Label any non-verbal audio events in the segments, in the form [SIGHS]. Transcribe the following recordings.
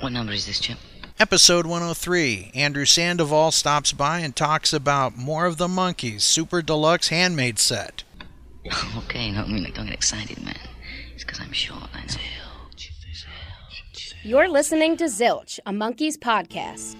What number is this, Chip? Episode 103. Andrew Sandoval stops by and talks about more of the Monkees Super Deluxe Handmade Set. [LAUGHS] okay, don't mean like don't get excited, man. It's because I'm short, I know. You're listening to Zilch, a Monkees podcast.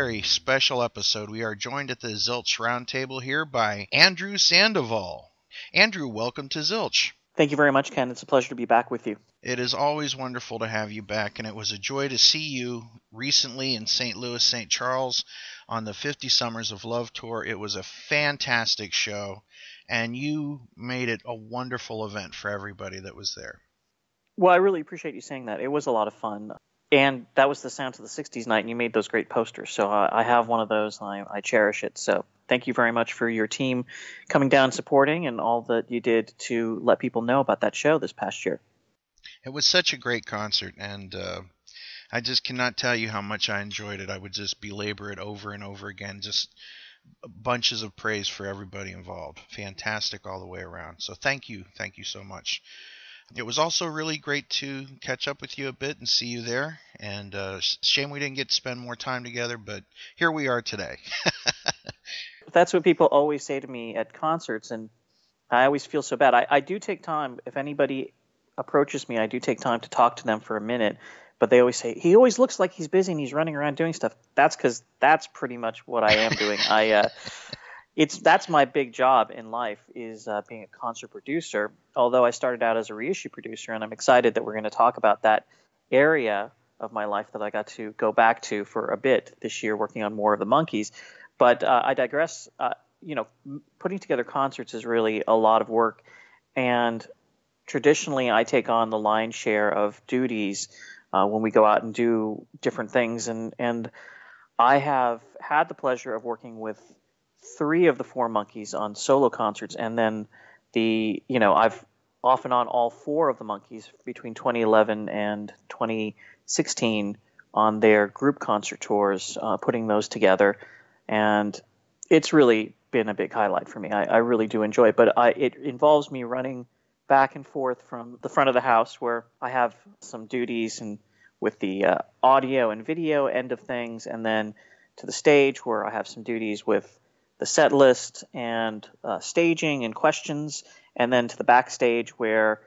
Very special episode. We are joined at the Zilch Roundtable here by Andrew Sandoval. Andrew, welcome to Zilch. Thank you very much, Ken. It's a pleasure to be back with you. It is always wonderful to have you back, and it was a joy to see you recently in St. Louis, St. Charles on the 50 Summers of Love tour. It was a fantastic show, and you made it a wonderful event for everybody that was there. Well, I really appreciate you saying that. It was a lot of fun. And that was the Sounds of the 60s night, and you made those great posters. So uh, I have one of those, and I, I cherish it. So thank you very much for your team coming down supporting and all that you did to let people know about that show this past year. It was such a great concert, and uh, I just cannot tell you how much I enjoyed it. I would just belabor it over and over again. Just bunches of praise for everybody involved. Fantastic all the way around. So thank you, thank you so much. It was also really great to catch up with you a bit and see you there. And uh, shame we didn't get to spend more time together, but here we are today. [LAUGHS] That's what people always say to me at concerts, and I always feel so bad. I, I do take time. If anybody approaches me, I do take time to talk to them for a minute. But they always say he always looks like he's busy and he's running around doing stuff. That's because that's pretty much what I am doing. I uh, it's that's my big job in life is uh, being a concert producer. Although I started out as a reissue producer, and I'm excited that we're going to talk about that area of my life that I got to go back to for a bit this year, working on more of the Monkees. But uh, I digress. Uh, you know, putting together concerts is really a lot of work, and traditionally I take on the lion's share of duties uh, when we go out and do different things, and and I have had the pleasure of working with three of the four Monkees on solo concerts, and then the you know I've off and on all four of the Monkees between 2011 and 2016 on their group concert tours, uh, putting those together, and it's really been a big highlight for me. I, I really do enjoy it, but I, it involves me running back and forth from the front of the house where I have some duties and with the uh, audio and video end of things, and then to the stage where I have some duties with the set list and uh, staging and questions, and then to the backstage where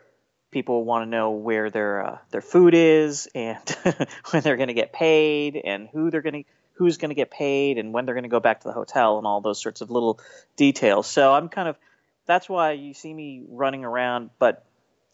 people want to know where their uh, their food is and [LAUGHS] when they're going to get paid and who they're going to who's going to get paid and when they're going to go back to the hotel and all those sorts of little details. So I'm kind of that's why you see me running around, but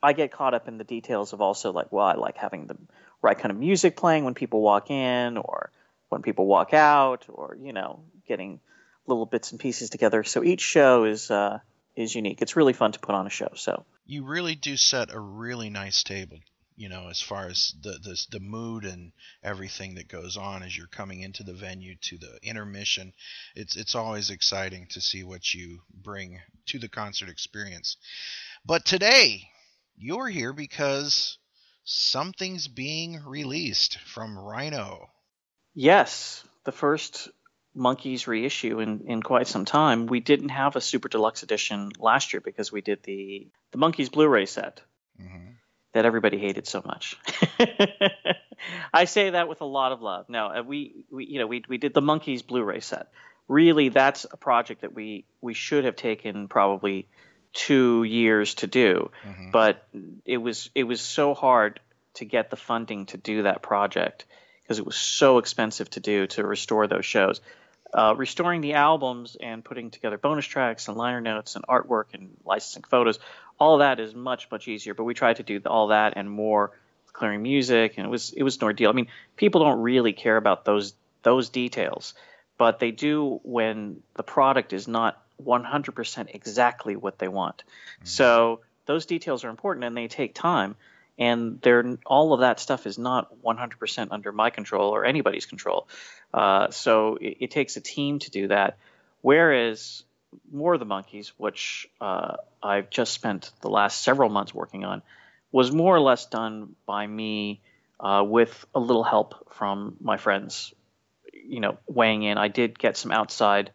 I get caught up in the details of also like well I like having the right kind of music playing when people walk in or when people walk out or you know getting little bits and pieces together. So each show is uh, is unique. It's really fun to put on a show. So you really do set a really nice table. You know, as far as the, the the mood and everything that goes on as you're coming into the venue to the intermission, it's it's always exciting to see what you bring to the concert experience. But today, you're here because something's being released from Rhino. Yes, the first Monkees reissue in, in quite some time. We didn't have a super deluxe edition last year because we did the the Monkees Blu-ray set Mm-hmm. that everybody hated so much. [LAUGHS] I say that with a lot of love. No, uh, we, we you know we we did the Monkees Blu-ray set. Really, that's a project that we we should have taken probably two years to do, Mhm. but it was it was so hard to get the funding to do that project because it was so expensive to do to restore those shows. Uh, restoring the albums and putting together bonus tracks and liner notes and artwork and licensing photos, all that is much much easier. But we tried to do all that and more, clearing music, and it was it was an ordeal. I mean, people don't really care about those those details, but they do when the product is not 100% exactly what they want. So those details are important and they take time. And they're, all of that stuff is not 100% under my control or anybody's control. Uh, so it, it, takes a team to do that. Whereas More of the Monkees, which uh, I've just spent the last several months working on, was more or less done by me uh, with a little help from my friends, you know, weighing in. I did get some outside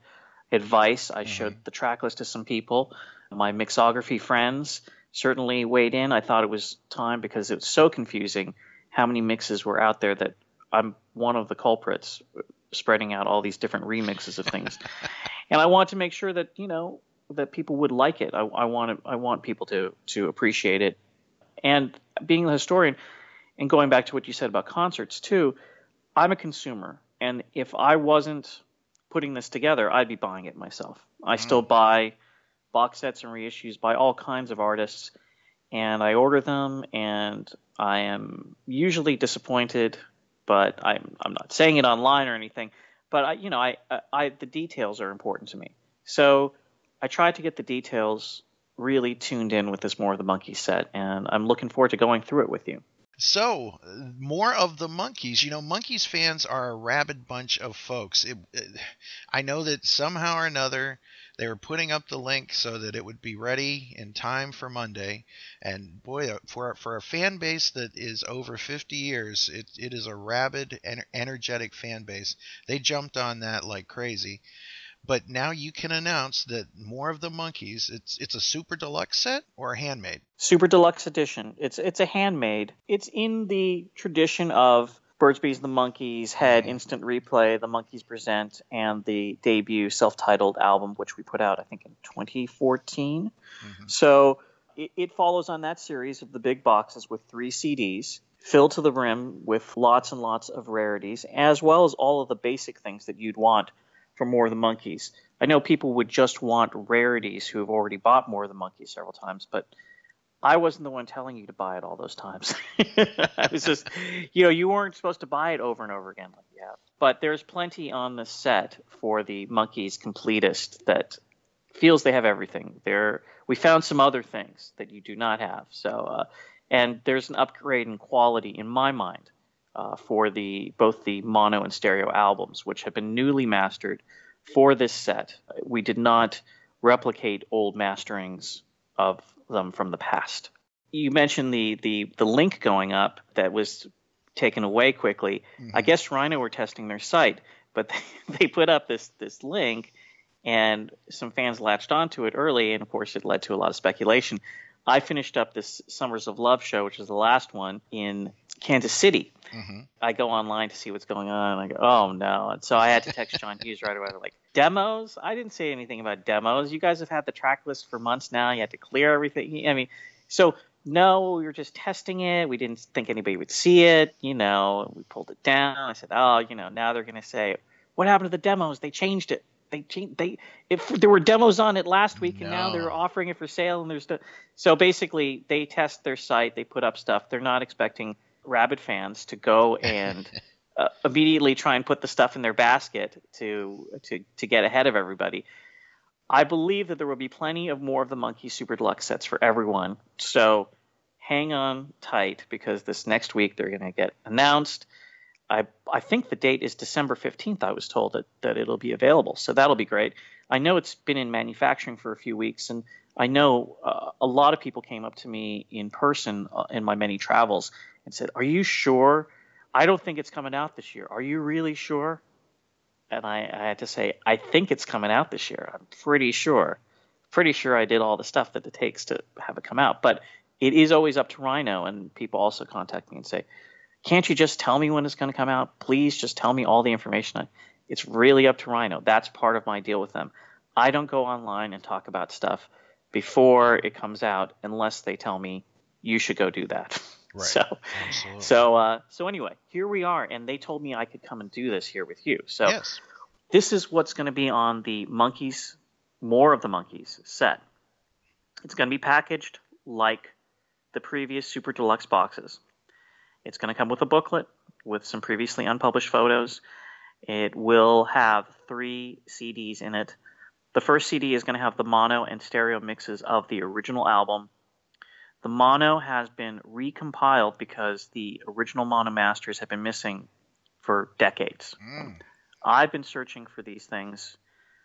advice. I mm-hmm. showed the track list to some people. My mixography friends certainly weighed in. I thought it was time because it was so confusing how many mixes were out there that I'm one of the culprits spreading out all these different remixes of things. [LAUGHS] and I want to make sure that, you know, that people would like it. I, I want to, I want people to to appreciate it. And being a historian and going back to what you said about concerts too, I'm a consumer. And if I wasn't putting this together, I'd be buying it myself. I mm-hmm. still buy box sets and reissues by all kinds of artists, and I order them, and I am usually disappointed, but I'm I'm not saying it online or anything. But I, you know, I, I the details are important to me, so I try to get the details really tuned in with this more of the monkey set, and I'm looking forward to going through it with you. So, more of the Monkees. You know, Monkees fans are a rabid bunch of folks. It, it, I know that somehow or another they were putting up the link so that it would be ready in time for Monday. And boy, uh, for for a fan base that is over 50 years, it, it is a rabid, energetic fan base. They jumped on that like crazy but now you can announce that more of the Monkees. It's it's a super deluxe set or a handmade. Super deluxe edition. It's it's a handmade. It's in the tradition of Birds, Bees, and the Monkees had mm-hmm. instant replay, the Monkees present, and the debut self-titled album, which we put out I think in 2014. Mm-hmm. So it, it follows on that series of the big boxes with three CDs filled to the rim with lots and lots of rarities, as well as all of the basic things that you'd want for More of the Monkees. I know people would just want rarities who have already bought More of the Monkees several times, but I wasn't the one telling you to buy it all those times. [LAUGHS] I was just, you know, you weren't supposed to buy it over and over again like you have. But there's plenty on the set for the Monkees completist that feels they have everything. There, we found some other things that you do not have. So, uh, and there's an upgrade in quality in my mind uh, for the both the mono and stereo albums, which have been newly mastered for this set. We did not replicate old masterings of them from the past. You mentioned the the the link going up that was taken away quickly. Mm-hmm. I guess Rhino were testing their site, but [LAUGHS] they, they put up this this link and some fans latched onto it early and of course it led to a lot of speculation. I finished up this Summers of Love show, which is the last one in Kansas City. Mm-hmm. I go online to see what's going on, and I go, "Oh no!" And so I had to text John Hughes right away. Like demos? I didn't say anything about demos. You guys have had the track list for months now. You had to clear everything. I mean, so no, we were just testing it. We didn't think anybody would see it. You know, we pulled it down. I said, "Oh, you know, now they're going to say, what happened to the demos? They changed it." They changed, they if there were demos on it last week and now they're offering it for sale and there's the, so basically they test their site they put up stuff they're not expecting rabid fans to go and [LAUGHS] uh, immediately try and put the stuff in their basket to to to get ahead of everybody. I believe that there will be plenty of more of the Monkey Super Deluxe sets for everyone. So hang on tight because this next week they're going to get announced. I I think the date is December 15th. I was told that that it'll be available. So that'll be great. I know it's been in manufacturing for a few weeks and I know uh, a lot of people came up to me in person uh, in my many travels and said, Are you sure? I don't think it's coming out this year. Are you really sure? And I, I had to say, I think it's coming out this year. I'm pretty sure. Pretty sure I did all the stuff that it takes to have it come out. But it is always up to Rhino, and people also contact me and say, Can't you just tell me when it's going to come out? Please just tell me all the information. It's really up to Rhino. That's part of my deal with them. I don't go online and talk about stuff before it comes out unless they tell me you should go do that. [LAUGHS] Right. So, Absolutely. so, uh, so anyway, here we are, and they told me I could come and do this here with you. So, yes. this is what's going to be on the Monkees, more of the Monkees set. It's going to be packaged like the previous Super Deluxe boxes. It's going to come with a booklet with some previously unpublished photos. It will have three CDs in it. The first CD is going to have the mono and stereo mixes of the original album The mono has been recompiled because the original mono masters have been missing for decades. Mm. I've been searching for these things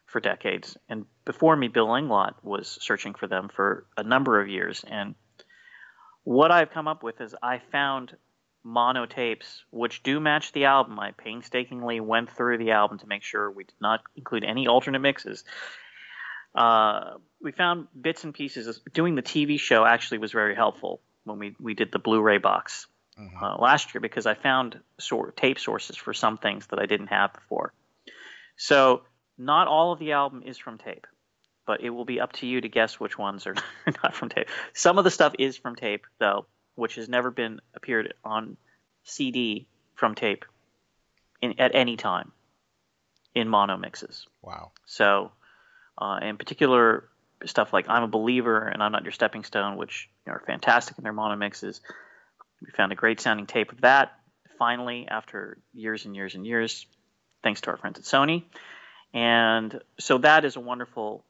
for decades, and before me, Bill Inglot was searching for them for a number of years. And what I've come up with is I found mono tapes which do match the album. I painstakingly went through the album to make sure we did not include any alternate mixes. Uh, we found bits and pieces. Doing the TV show actually was very helpful when we, we did the Blu-ray box Mhm. uh, last year because I found sort tape sources for some things that I didn't have before. So not all of the album is from tape, but it will be up to you to guess which ones are [LAUGHS] not from tape. Some of the stuff is from tape though, which has never been appeared on CD from tape in, at any time in mono mixes. Wow. So, uh, in particular, stuff like "I'm a Believer" and "I'm Not Your Stepping Stone," which are fantastic in their mono mixes. We found a great sounding tape of that. Finally, after years and years and years, thanks to our friends at Sony, and so that is a wonderful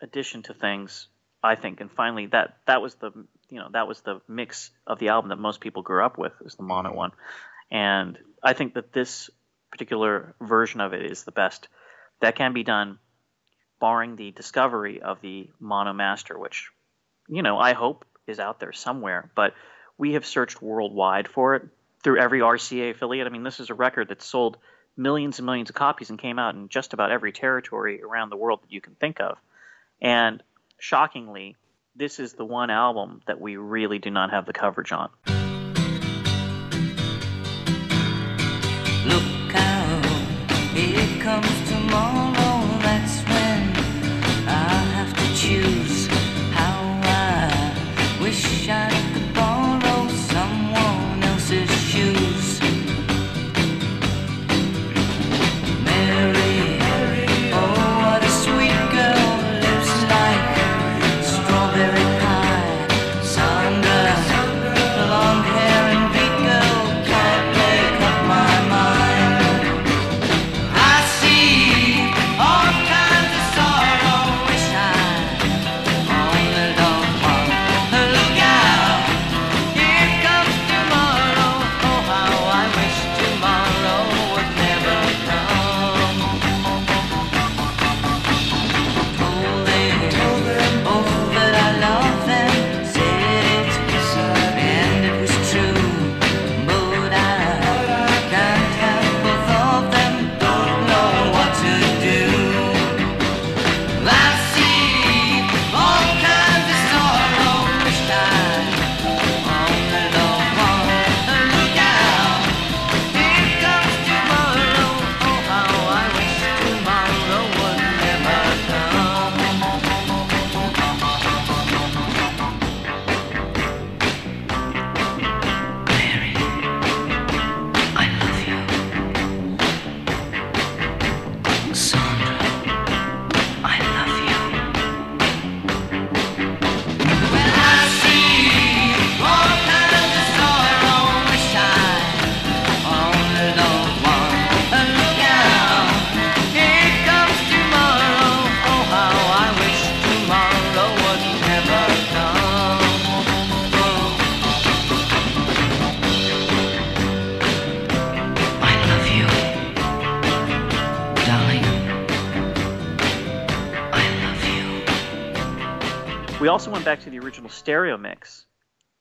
addition to things, I think. And finally, that that was the you know that was the mix of the album that most people grew up with is the mono one, and I think that this particular version of it is the best that can be done barring the discovery of the mono master which you know i hope is out there somewhere but we have searched worldwide for it through every rca affiliate. I mean this is a record that sold millions and millions of copies and came out in just about every territory around the world that you can think of. And shockingly this is the one album that we really do not have the coverage on. Look out, here comes tomorrow. Also went back to the original stereo mix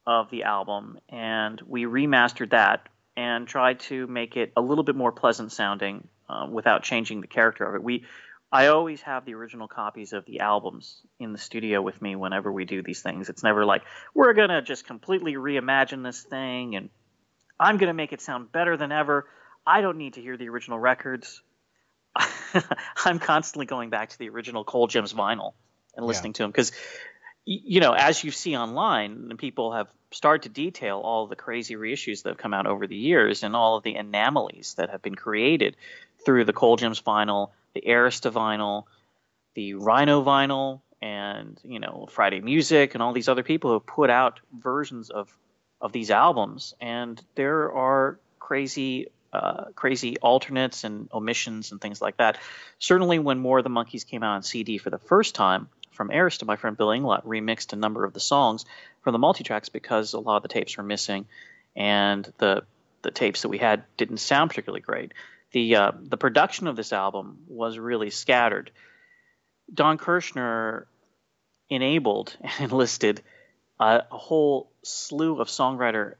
of the album and we remastered that and tried to make it a little bit more pleasant sounding uh, without changing the character of it. We I always have the original copies of the albums in the studio with me whenever we do these things. It's never like we're going to just completely reimagine this thing and I'm going to make it sound better than ever. I don't need to hear the original records. [LAUGHS] I'm constantly going back to the original Colgems vinyl and listening to them because you know, as you see online, people have started to detail all the crazy reissues that have come out over the years and all of the anomalies that have been created through the Colgems vinyl, the Arista vinyl, the Rhino vinyl, and you know Friday Music, and all these other people who have put out versions of of these albums, and there are crazy. Uh, crazy alternates and omissions and things like that. Certainly, when More of the Monkees came out on CD for the first time, from Arista, my friend Bill Inglot remixed a number of the songs from the multi-tracks because a lot of the tapes were missing, and the the tapes that we had didn't sound particularly great. The uh, the production of this album was really scattered. Don Kirshner enabled [LAUGHS] and enlisted a, a whole slew of songwriter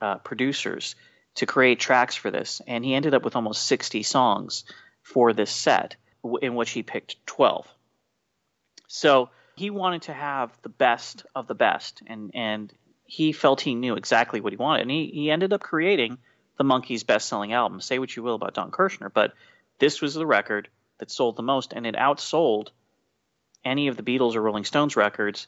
uh, producers to create tracks for this, and he ended up with almost 60 songs for this set, in which he picked 12. So he wanted to have the best of the best, and and he felt he knew exactly what he wanted, and he he ended up creating the Monkees' best-selling album. Say what you will about Don Kirshner, but this was the record that sold the most, and it outsold any of the Beatles or Rolling Stones records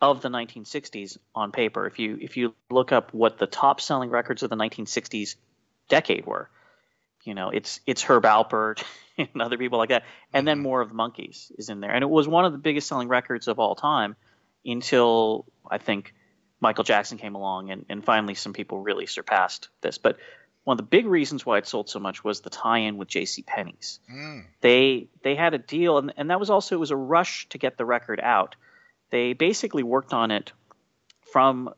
of the 1960s on paper. If you if you look up what the top selling records of the 1960s decade were, you know, it's it's Herb Alpert [LAUGHS] and other people like that, and then more of the Monkees is in there, and it was one of the biggest selling records of all time until I think Michael Jackson came along, and and finally some people really surpassed this. But one of the big reasons why it sold so much was the tie-in with J.C. Penney's. Mm. They they had a deal, and, and that was also it was a rush to get the record out. They basically worked on it from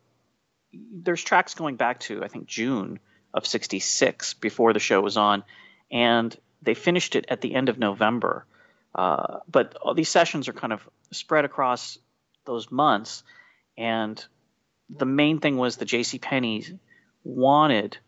there's tracks going back to I think June of '66 before the show was on, and they finished it at the end of November. Uh, but all these sessions are kind of spread across those months, and the main thing was the J.C. Penney's wanted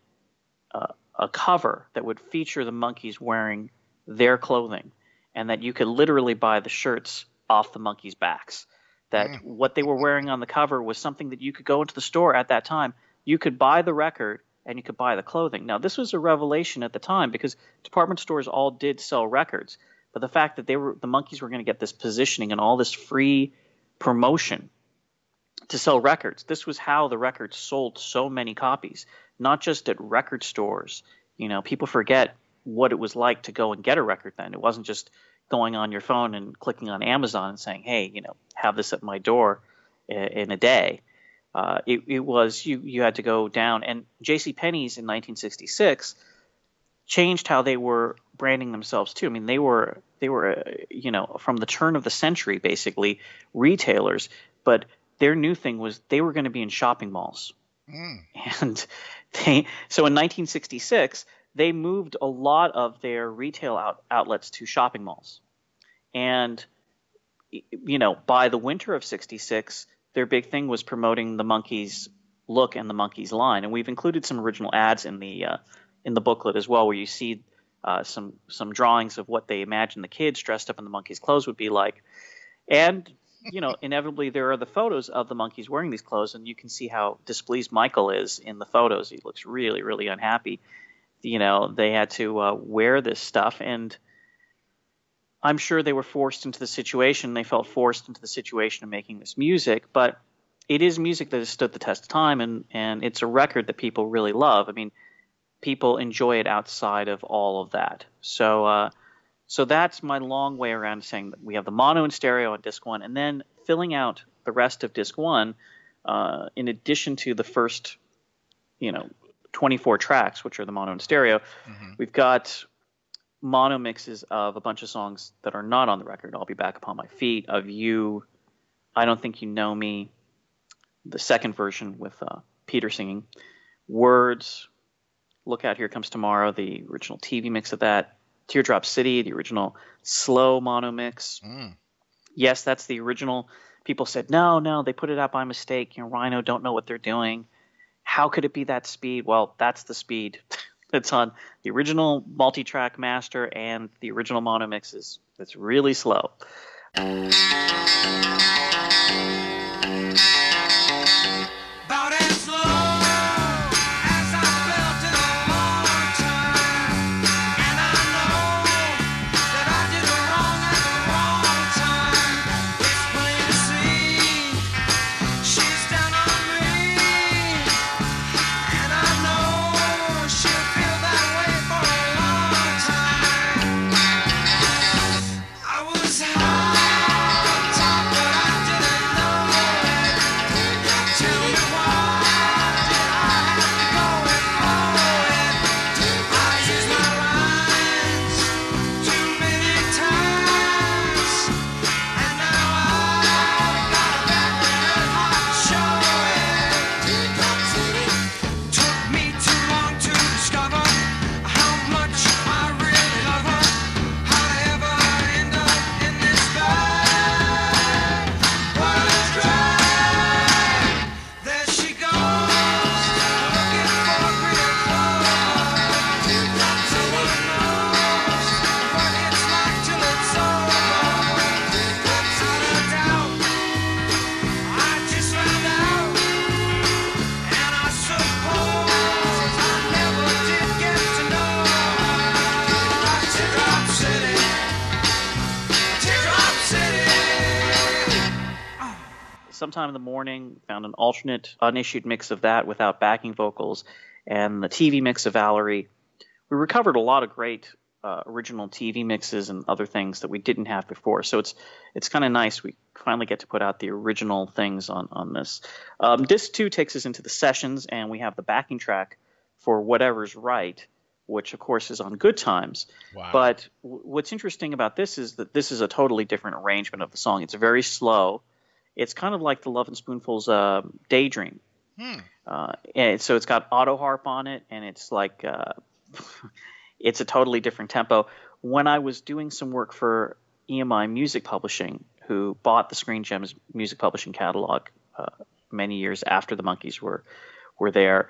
uh, a cover that would feature the Monkees wearing their clothing, and that you could literally buy the shirts off the Monkees' backs. That what they were wearing on the cover was something that you could go into the store at that time. You could buy the record and you could buy the clothing. Now, this was a revelation at the time because department stores all did sell records, but the fact that they were the Monkees were going to get this positioning and all this free promotion to sell records. This was how the records sold so many copies, not just at record stores. You know, people forget what it was like to go and get a record then. It wasn't just going on your phone and clicking on Amazon and saying, "Hey, you know, have this at my door eh, in a day." Uh, it, it was you you had to go down and J.C. Penney's in 1966 changed how they were branding themselves too. I mean, they were they were uh, you know from the turn of the century basically retailers, but their new thing was they were going to be in shopping malls. Mm. And they so in 1966 they moved a lot of their retail out, outlets to shopping malls. And you know, by the winter of 66, their big thing was promoting the Monkees look and the Monkees line. And we've included some original ads in the uh, in the booklet as well where you see uh, some some drawings of what they imagine the kids dressed up in the Monkees clothes would be like. And you know, inevitably there are the photos of the Monkees wearing these clothes, and you can see how displeased Michael is in the photos. He looks really, really unhappy. You know, they had to uh, wear this stuff, and I'm sure they were forced into the situation. They felt forced into the situation of making this music, but it is music that has stood the test of time, and and it's a record that people really love. I mean, people enjoy it outside of all of that. So. Uh, so that's my long way around saying that we have the mono and stereo on disc one, and then filling out the rest of disc one, uh, in addition to the first, you know, 24 tracks, which are the mono and stereo, we've got mono mixes of a bunch of songs that are not on the record. I'll be back upon my feet. Of you, I don't think you know me. The second version with uh, Peter singing, words. Look out, here comes tomorrow. The original TV mix of that. Teardrop City, the original slow mono mix. Mm. Yes, that's the original. People said, no, no, they put it out by mistake. You know, Rhino don't know what they're doing. How could it be that speed? Well, that's the speed [LAUGHS] that's on the original multi-track master and the original mono mixes. It's really slow. Found an alternate unissued mix of that without backing vocals, and the TV mix of Valerie. We recovered a lot of great uh, original TV mixes and other things that we didn't have before. So it's it's kind of nice. We finally get to put out the original things on on this. Um, disc two takes us into the sessions, and we have the backing track for Whatever's Right, which of course is on Good Times. Wow. But w- what's interesting about this is that this is a totally different arrangement of the song. It's very slow. It's kind of like the Lovin' Spoonful's uh, Daydream. Hmm. Uh, and so it's got auto harp on it, and it's like uh, [LAUGHS] it's a totally different tempo. When I was doing some work for EMI Music Publishing, who bought the Screen Gems music publishing catalog uh, many years after the Monkees were were there,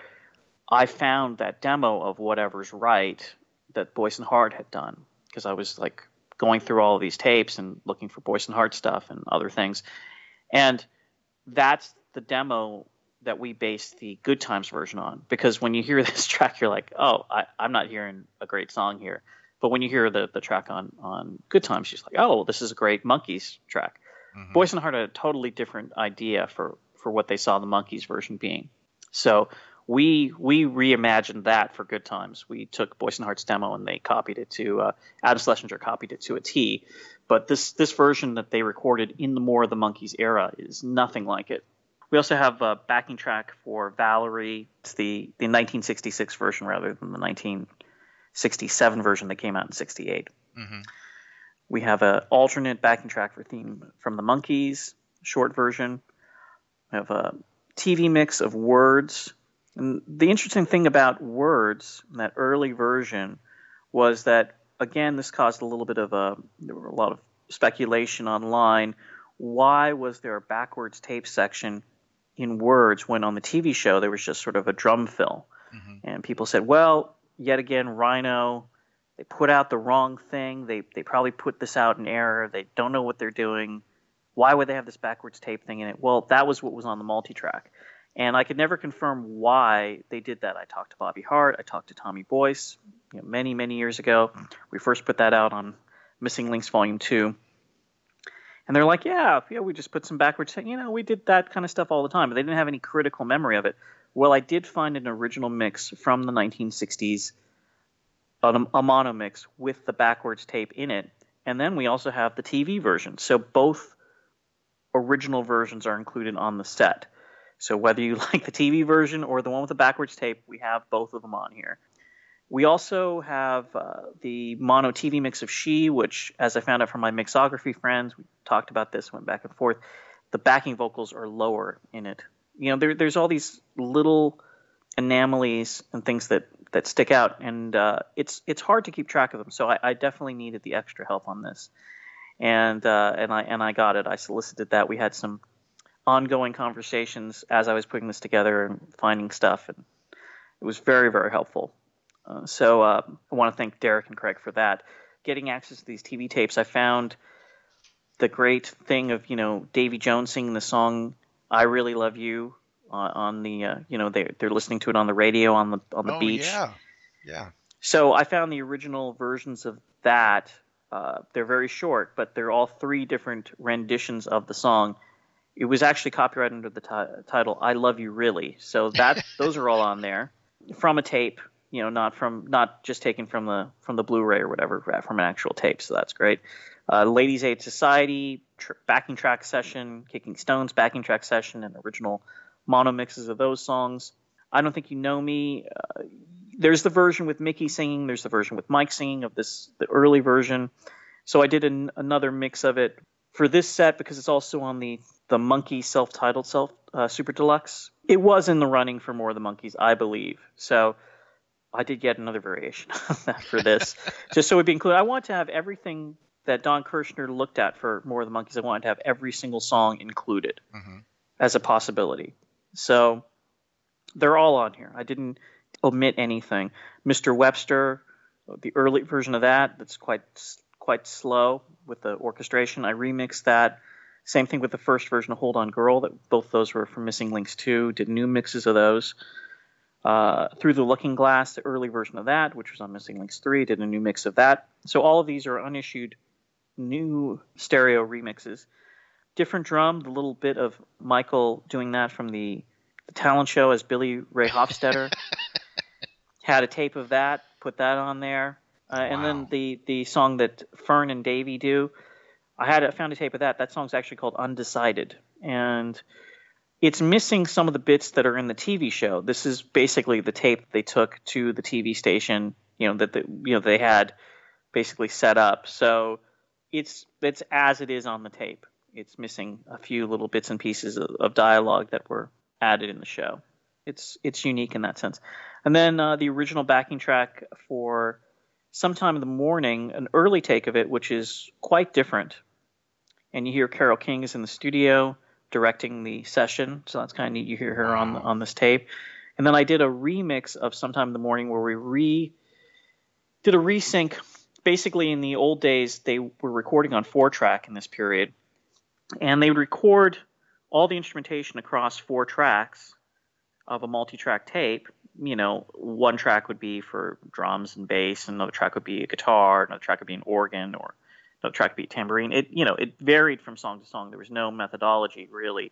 I found that demo of Whatever's Right that Boyce and Hart had done because I was like going through all of these tapes and looking for Boyce and Hart stuff and other things, and that's the demo that we based the Good Times version on. Because when you hear [LAUGHS] this track, you're like, oh, I, I'm not hearing a great song here. But when you hear the, the track on, on Good Times, you're like, oh, this is a great Monkees track. Mhm. Boyce and Hart had a totally different idea for, for what they saw the Monkees version being. So we we reimagined that for Good Times. We took Boyce and Hart's demo and they copied it to uh, Adam Schlesinger copied it to a T. But this this version that they recorded in the More of the Monkees era is nothing like it. We also have a backing track for Valerie. It's the, the 1966 version rather than the 1967 version that came out in 68. Mhm. We have an alternate backing track for theme from the Monkees, short version. We have a TV mix of words. And the interesting thing about words in that early version was that, again, this caused a little bit of a, there were a lot of speculation online. Why was there a backwards tape section in words when on the TV show there was just sort of a drum fill? Mhm. And people said, well, yet again, Rhino, they put out the wrong thing. They, they probably put this out in error. They don't know what they're doing. Why would they have this backwards tape thing in it? Well, that was what was on the multi track. And I could never confirm why they did that. I talked to Bobby Hart. I talked to Tommy Boyce you know, many, many years ago. We first put that out on Missing Links Volume 2. And they're like, yeah, yeah, we just put some backwards, you know, we did that kind of stuff all the time, but they didn't have any critical memory of it. Well, I did find an original mix from the 1960s, a, a mono mix with the backwards tape in it. And then we also have the TV version. So both original versions are included on the set. So whether you [LAUGHS] like the TV version or the one with the backwards tape, we have both of them on here. We also have uh, the mono TV mix of She, which, as I found out from my mixography friends, we talked about this, went back and forth. The backing vocals are lower in it. You know, there, there's all these little anomalies and things that, that stick out, and uh, it's it's hard to keep track of them. So I, I definitely needed the extra help on this, and uh, and I and I got it. I solicited that. We had some ongoing conversations as I was putting this together and finding stuff, and it was very very helpful. Uh, so uh, I want to thank Derek and Craig for that. Getting access to these TV tapes, I found the great thing of you know Davy Jones singing the song "I Really Love You" on, on the uh, you know they they're listening to it on the radio on the on the oh beach. yeah, yeah. So I found the original versions of that. Uh, they're very short, but they're all three different renditions of the song. It was actually copyrighted under the ti- title "I Love You Really," so that [LAUGHS] those are all on there from a tape. You know, not from not just taken from the from the Blu-ray or whatever, from an actual tape. So that's great. Uh, Ladies Aid Society tr- backing track session, Kicking Stones backing track session, and original mono mixes of those songs. I don't think you know me. Uh, there's the version with Mickey singing. There's the version with Mike singing of this the early version. So I did an, another mix of it for this set because it's also on the the Monkey self-titled self uh, Super Deluxe. It was in the running for more of the Monkees, I believe. So I did get another variation [LAUGHS] of that for this, [LAUGHS] just so it'd be included. I want to have everything that Don Kirshner looked at for more of the Monkees. I wanted to have every single song included Mhm. as a possibility. So they're all on here. I didn't omit anything. Mr. Webster, the early version of that, that's quite quite slow with the orchestration. I remixed that. Same thing with the first version of Hold On Girl. That both those were from Missing Links 2. Did new mixes of those. Uh, Through the Looking Glass, the early version of that, which was on Missing Links 3, did a new mix of that. So all of these are unissued new stereo remixes. different drum, the little bit of Michael doing that from the, the talent show as Billy Ray Hofstetter. [LAUGHS] Had a tape of that, put that on there. Uh, And then the, the song that Fern and Davey do, I had I found a tape of that. That song's actually called Undecided. And it's missing some of the bits that are in the TV show. This is basically the tape they took to the TV station, you know, that the, you know they had basically set up. So it's it's as it is on the tape. It's missing a few little bits and pieces of, of dialogue that were added in the show. It's it's unique in that sense. And then uh, the original backing track for sometime in the morning, an early take of it, which is quite different. And you hear Carole King is in the studio directing the session, so that's kind of neat. You hear her on on this tape. And then I did a remix of sometime in the morning where we re did a resync. Basically, in the old days, they were recording on four track in this period, and they would record all the instrumentation across four tracks of a multi-track tape. You know, one track would be for drums and bass, another track would be a guitar, another track would be an organ, or another track would be a tambourine. It you know it varied from song to song. There was no methodology really.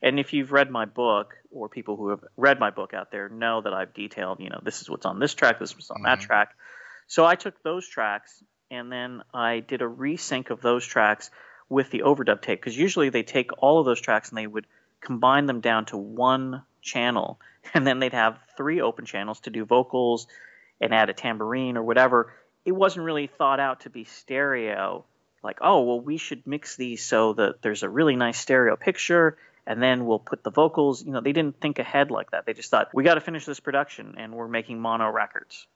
And if you've read my book, or people who have read my book out there know that I've detailed, you know, this is what's on this track, this is what's on that Mhm. track. So I took those tracks and then I did a resync of those tracks with the overdub tape because usually they take all of those tracks and they would combine them down to one channel [LAUGHS] and then they'd have three open channels to do vocals and add a tambourine or whatever. It wasn't really thought out to be stereo. Like, oh, well, we should mix these so that there's a really nice stereo picture and then we'll put the vocals. You know, they didn't think ahead like that. They just thought, we got to finish this production and we're making mono records.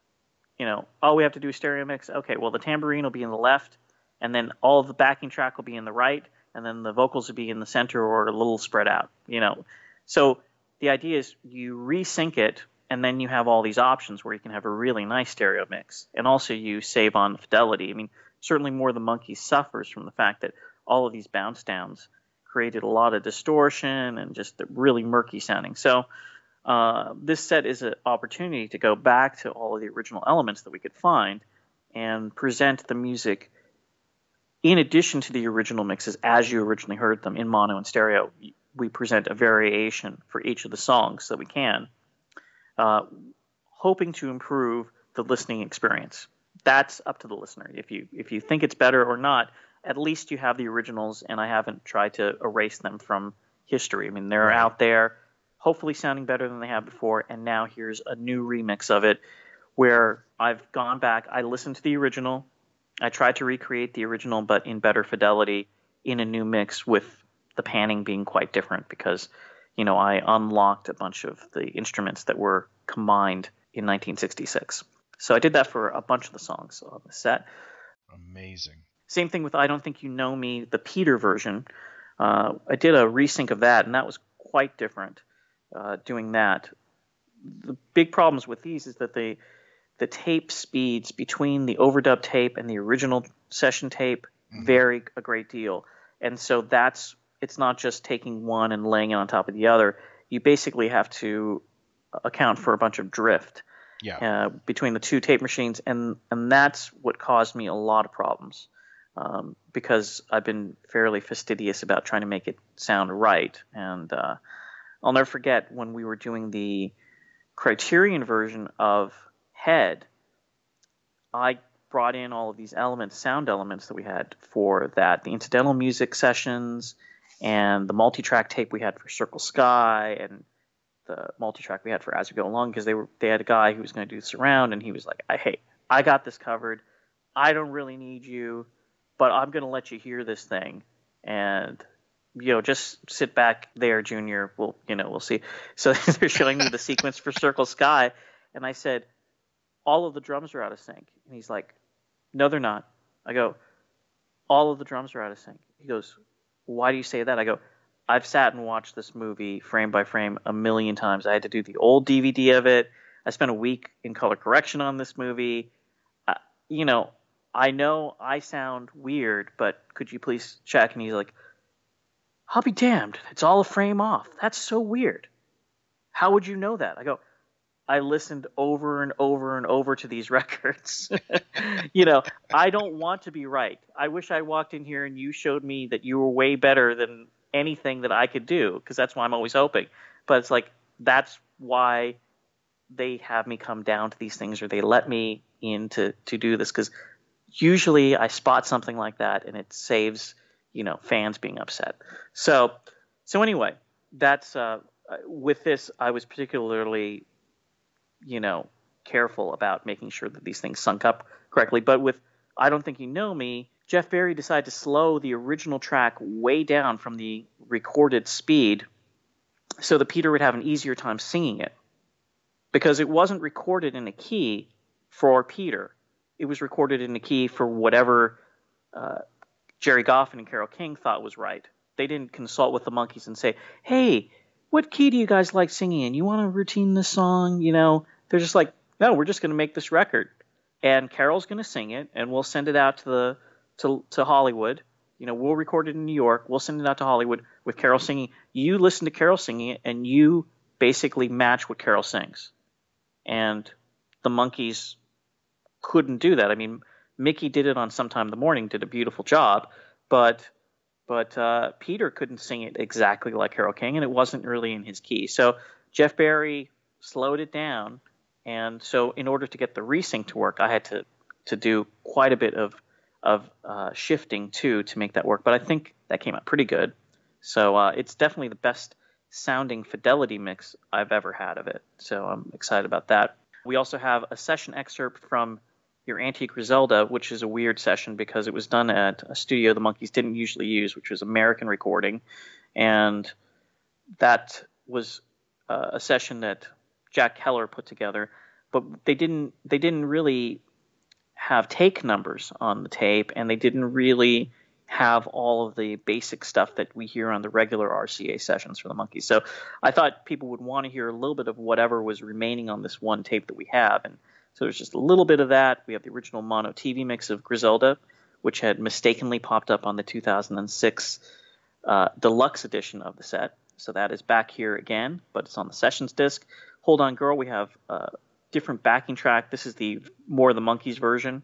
You know, all we have to do is stereo mix. Okay, well, the tambourine will be in the left and then all the backing track will be in the right and then the vocals will be in the center or a little spread out, you know. So the idea is you resync it and then you have all these options where you can have a really nice stereo mix and also you save on fidelity. I mean, certainly more the monkey suffers from the fact that all of these bounce downs created a lot of distortion and just really murky sounding. So uh, this set is an opportunity to go back to all of the original elements that we could find and present the music in addition to the original mixes as you originally heard them in mono and stereo. We present a variation for each of the songs that we can, uh, hoping to improve the listening experience. That's up to the listener. If you if you think it's better or not, at least you have the originals, and I haven't tried to erase them from history. I mean, they're Right. out there, hopefully sounding better than they have before, and now here's a new remix of it where I've gone back, I listened to the original, I tried to recreate the original, but in better fidelity in a new mix with the panning being quite different because, you know, I unlocked a bunch of the instruments that were combined in 1966. So I did that for a bunch of the songs on the set. Amazing. Same thing with I Don't Think You Know Me, the Peter version. Uh, I did a resync of that, and that was quite different uh, doing that. The big problems with these is that they, the tape speeds between the overdub tape and the original session tape Mhm. vary a great deal. And so that's, it's not just taking one and laying it on top of the other. You basically have to account for a bunch of drift Yeah. uh, between the two tape machines, and and that's what caused me a lot of problems um, because I've been fairly fastidious about trying to make it sound right. And uh, I'll never forget when we were doing the Criterion version of Head, I brought in all of these elements, sound elements that we had for that, the incidental music sessions and the multi-track tape we had for Circle Sky and the multi-track we had for As We Go Along because they were they had a guy who was going to do surround and he was like, I hey, I got this covered. I don't really need you, but I'm going to let you hear this thing and you know just sit back there, Junior. We'll you know we'll see. So [LAUGHS] they're showing me the [LAUGHS] sequence for Circle Sky, and I said, all of the drums are out of sync, and he's like, no, they're not. I go, all of the drums are out of sync. He goes, why do you say that? I go, I've sat and watched this movie frame by frame a million times. I had to do the old DVD of it. I spent a week in color correction on this movie. Uh, you know, I know I sound weird, but could you please check? And he's like, I'll be damned. It's all a frame off. That's so weird. How would you know that? I go, I listened over and over and over to these [LAUGHS] records. you know, I don't want to be right. I wish I walked in here and you showed me that you were way better than anything that I could do, because that's why I'm always hoping. But it's like that's why they have me come down to these things or they let me in to, to do this because usually I spot something like that and it saves you know fans being upset. So so anyway, that's uh, with this I was particularly you know careful about making sure that these things sunk up correctly. But with I don't think you know me, Jeff Barry decided to slow the original track way down from the recorded speed so that Peter would have an easier time singing it because it wasn't recorded in a key for Peter. It was recorded in a key for whatever uh, Gerry Goffin and Carole King thought was right. They didn't consult with the Monkees and say, "Hey, what key do you guys like singing in? You want to routine this song?" You know, they're just like, "No, we're just going to make this record, and Carole's going to sing it, and we'll send it out to the to to Hollywood. You know, we'll record it in New York. We'll send it out to Hollywood with Carole singing. You listen to Carole singing it, and you basically match what Carole sings." And the Monkees couldn't do that. I mean, Mickey did it on Sometime in the Morning, did a beautiful job, but but uh, Peter couldn't sing it exactly like Carole King, and it wasn't really in his key. So Jeff Barry slowed it down, and so in order to get the resync to work, I had to to do quite a bit of of uh, shifting too to make that work. But I think that came out pretty good. So uh, it's definitely the best sounding fidelity mix I've ever had of it. So I'm excited about that. We also have a session excerpt from your Auntie Grizelda, which is a weird session because it was done at a studio the Monkees didn't usually use, which was American Recording, and that was uh, a session that Jack Keller put together. But they didn't they didn't really have take numbers on the tape, and they didn't really have all of the basic stuff that we hear on the regular RCA sessions for the Monkees. So I thought people would want to hear a little bit of whatever was remaining on this one tape that we have, and so there's just a little bit of that. We have the original mono TV mix of Grizelda, which had mistakenly popped up on the 2006 uh, deluxe edition of the set. So that is back here again, but it's on the sessions disc. Hold on, girl. We have a different backing track. This is the more the Monkees version.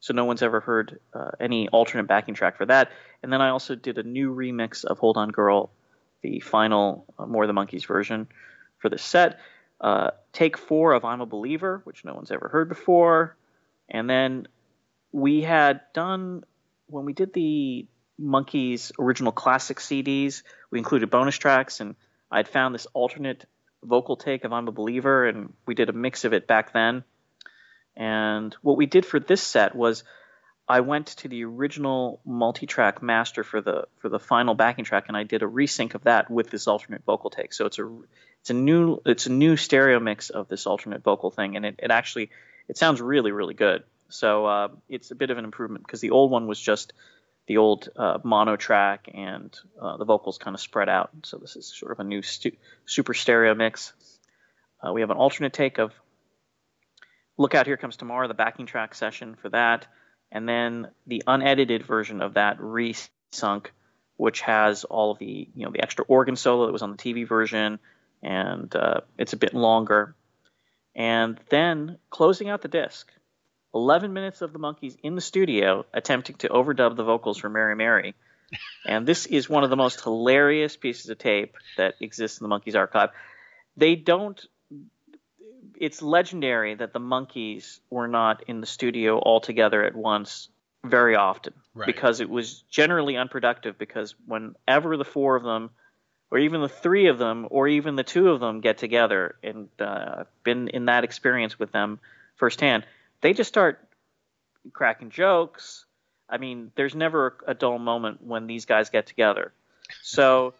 So no one's ever heard uh, any alternate backing track for that. And then I also did a new remix of Hold On Girl, the final uh, More the Monkees version for the set. Uh, take four of I'm a Believer, which no one's ever heard before. And then we had done, when we did the Monkees original classic CDs, we included bonus tracks, and I'd found this alternate vocal take of I'm a Believer, and we did a mix of it back then. And what we did for this set was I went to the original multi-track master for the for the final backing track, and I did a resync of that with this alternate vocal take. So it's a it's a new it's a new stereo mix of this alternate vocal thing, and it, it actually it sounds really really good. So uh, it's a bit of an improvement because the old one was just the old uh, mono track and uh, the vocals kind of spread out. So this is sort of a new stu- super stereo mix. Uh, we have an alternate take of Look Out Here Comes Tomorrow, the backing track session for that, and then the unedited version of that resunk, which has all of the you know the extra organ solo that was on the TV version, and uh, it's a bit longer. And then closing out the disc, 11 minutes of the Monkees in the studio attempting to overdub the vocals for Mary Mary. [LAUGHS] And this is one of the most hilarious pieces of tape that exists in the Monkees archive. They don't it's legendary that the Monkees were not in the studio all together at once very often Right. because it was generally unproductive because whenever the four of them or even the three of them or even the two of them get together and uh, been in that experience with them firsthand they just start cracking jokes i mean there's never a dull moment when these guys get together so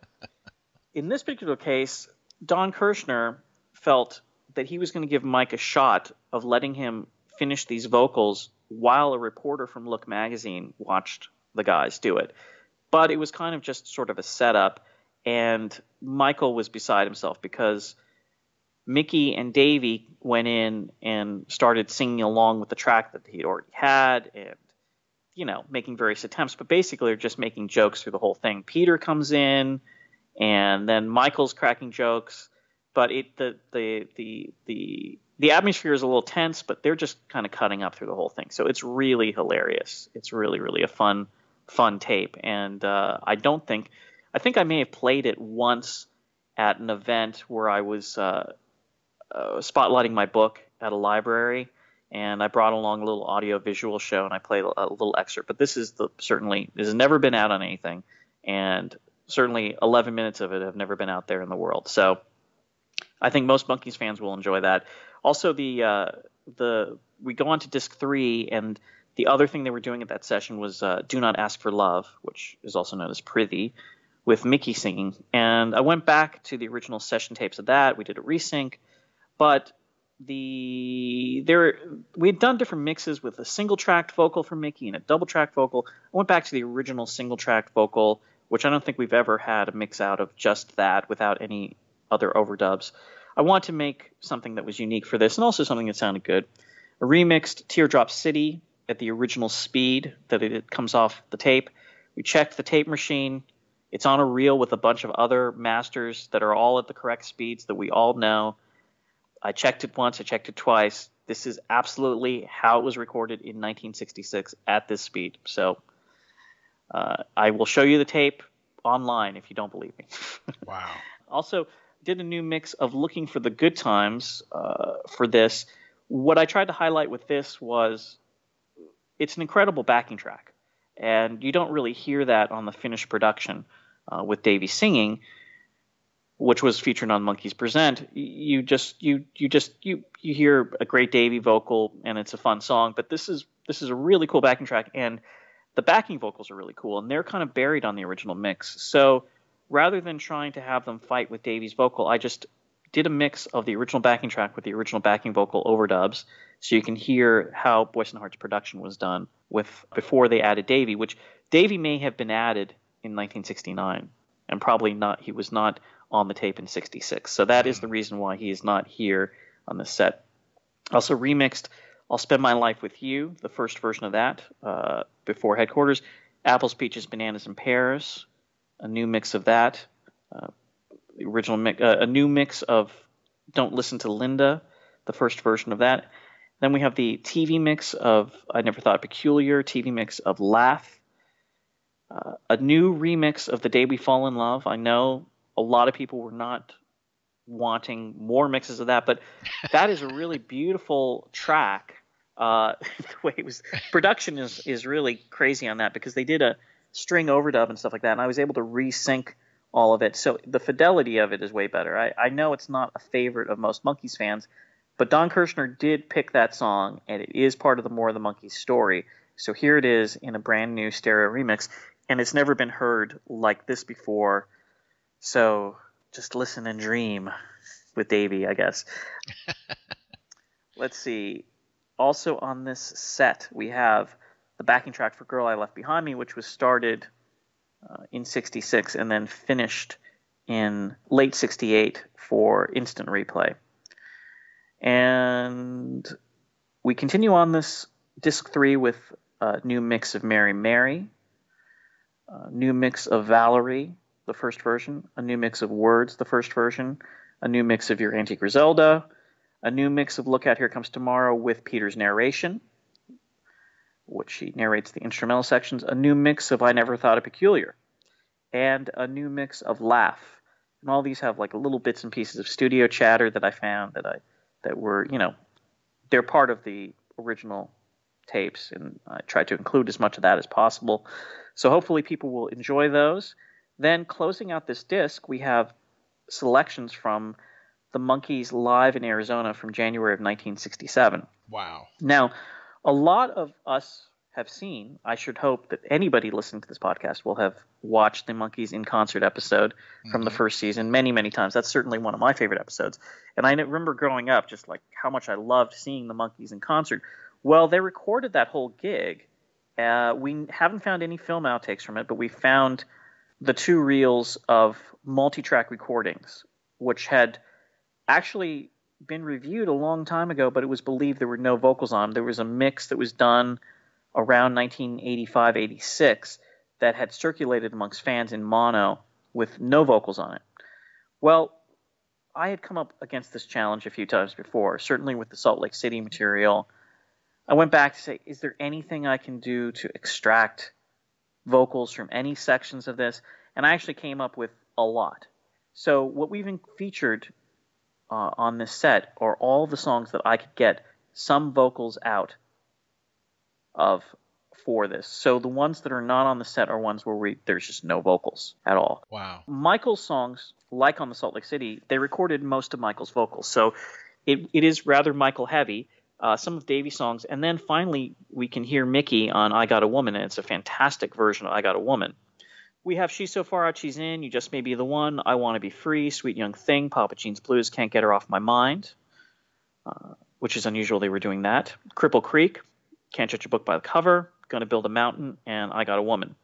[LAUGHS] in this particular case don kirshner felt that he was going to give Mike a shot of letting him finish these vocals while a reporter from Look magazine watched the guys do it. But it was kind of just sort of a setup, and Michael was beside himself because Mickey and Davey went in and started singing along with the track that he'd already had, and you know, making various attempts, but basically they're just making jokes through the whole thing. Peter comes in, and then Michael's cracking jokes but it the the the the the atmosphere is a little tense, but they're just kind of cutting up through the whole thing. So it's really hilarious. It's really really a fun fun tape, and uh, I don't think I think I may have played it once at an event where I was uh, uh, spotlighting my book at a library, and I brought along a little audio visual show, and I played a, a little excerpt. But this is the certainly this has never been out on anything, and certainly 11 minutes of it have never been out there in the world. So I think most Monkees fans will enjoy that. Also, the uh, the we go on to disc three, and the other thing they were doing at that session was uh, "Do Not Ask for Love," which is also known as "Prithee," with Mickey singing. And I went back to the original session tapes of that. We did a resync, but the there we had done different mixes with a single tracked vocal for Mickey and a double tracked vocal. I went back to the original single tracked vocal, which I don't think we've ever had a mix out of just that without any other overdubs. I want to make something that was unique for this and also something that sounded good. A remixed Teardrop City at the original speed that it comes off the tape. We checked the tape machine. It's on a reel with a bunch of other masters that are all at the correct speeds that we all know. I checked it once, I checked it twice. This is absolutely how it was recorded in 1966 at this speed. So uh, I will show you the tape online if you don't believe me. Wow. [LAUGHS] also, did a new mix of looking for the good times uh, for this. What I tried to highlight with this was it's an incredible backing track, and you don't really hear that on the finished production uh, with Davey singing, which was featured on Monkees Present. You just you you just you you hear a great Davey vocal, and it's a fun song. But this is this is a really cool backing track, and the backing vocals are really cool, and they're kind of buried on the original mix. So rather than trying to have them fight with Davey's vocal, I just did a mix of the original backing track with the original backing vocal overdubs, so you can hear how Boyce and Hart's production was done with before they added Davey, which Davey may have been added in 1969, and probably not. He was not on the tape in '66, so that is the reason why he is not here on the set. Also remixed "I'll Spend My Life with You," the first version of that uh, before Headquarters. Apples, Peaches, Bananas, and Pears, a new mix of that. Uh, the original mix, uh, a new mix of "Don't Listen to Linda," the first version of that. Then we have the TV mix of "I Never Thought Peculiar," TV mix of "Laugh," uh, a new remix of "The Day We Fall in Love." I know a lot of people were not wanting more mixes of that, but [LAUGHS] that is a really beautiful track. Uh, [LAUGHS] the way it was production is is really crazy on that because they did a string overdub and stuff like that, and I was able to resync all of it. So the fidelity of it is way better. I, I know it's not a favorite of most Monkees fans, but Don Kirshner did pick that song, and it is part of the More of the Monkees story. So here it is in a brand new stereo remix, and it's never been heard like this before. So just listen and dream with Davey, I guess. [LAUGHS] Let's see. Also on this set, we have the backing track for Girl I Left Behind Me, which was started uh, in 66 and then finished in late 68 for instant replay. And we continue on this disc three with a new mix of Mary Mary, a new mix of Valerie, the first version, a new mix of Words, the first version, a new mix of Your Auntie Grizelda, a new mix of Look Out Here Comes Tomorrow with Peter's narration, which he narrates the instrumental sections, a new mix of I Never Thought of Peculiar, and a new mix of Laugh. And all these have like little bits and pieces of studio chatter that I found that I that were, you know, they're part of the original tapes, and I tried to include as much of that as possible. So hopefully people will enjoy those. Then closing out this disc, we have selections from the Monkees live in Arizona from January of 1967. Wow. Now, a lot of us have seen, I should hope that anybody listening to this podcast will have watched the Monkees in concert episode from the first season many, many times. That's certainly one of my favorite episodes. And I remember growing up just like how much I loved seeing the Monkees in concert. Well, they recorded that whole gig. Uh, we haven't found any film outtakes from it, but we found the two reels of multi-track recordings, which had actually been reviewed a long time ago, but it was believed there were no vocals on. There was a mix that was done around 1985 86 that had circulated amongst fans in mono with no vocals on it. Well, I had come up against this challenge a few times before, certainly with the Salt Lake City material. I went back to say, is there anything I can do to extract vocals from any sections of this? And I actually came up with a lot. So what we've featured uh, on this set are all the songs that I could get some vocals out of for this. So the ones that are not on the set are ones where we there's just no vocals at all. Wow. Michael's songs, like on the Salt Lake City, they recorded most of Michael's vocals, so it, it is rather Michael heavy. Uh, some of Davy's songs, and then finally we can hear Mickey on "I Got a Woman," and it's a fantastic version of "I Got a Woman." We have "She's So Far Out She's In," "You Just May Be the One," "I Want to Be Free," "Sweet Young Thing," "Papa Gene's Blues," "Can't Get Her Off My Mind," uh, which is unusual they were doing that. "Cripple Creek," "Can't Judge a Book by the Cover," "Gonna Build a Mountain," and "I Got a Woman."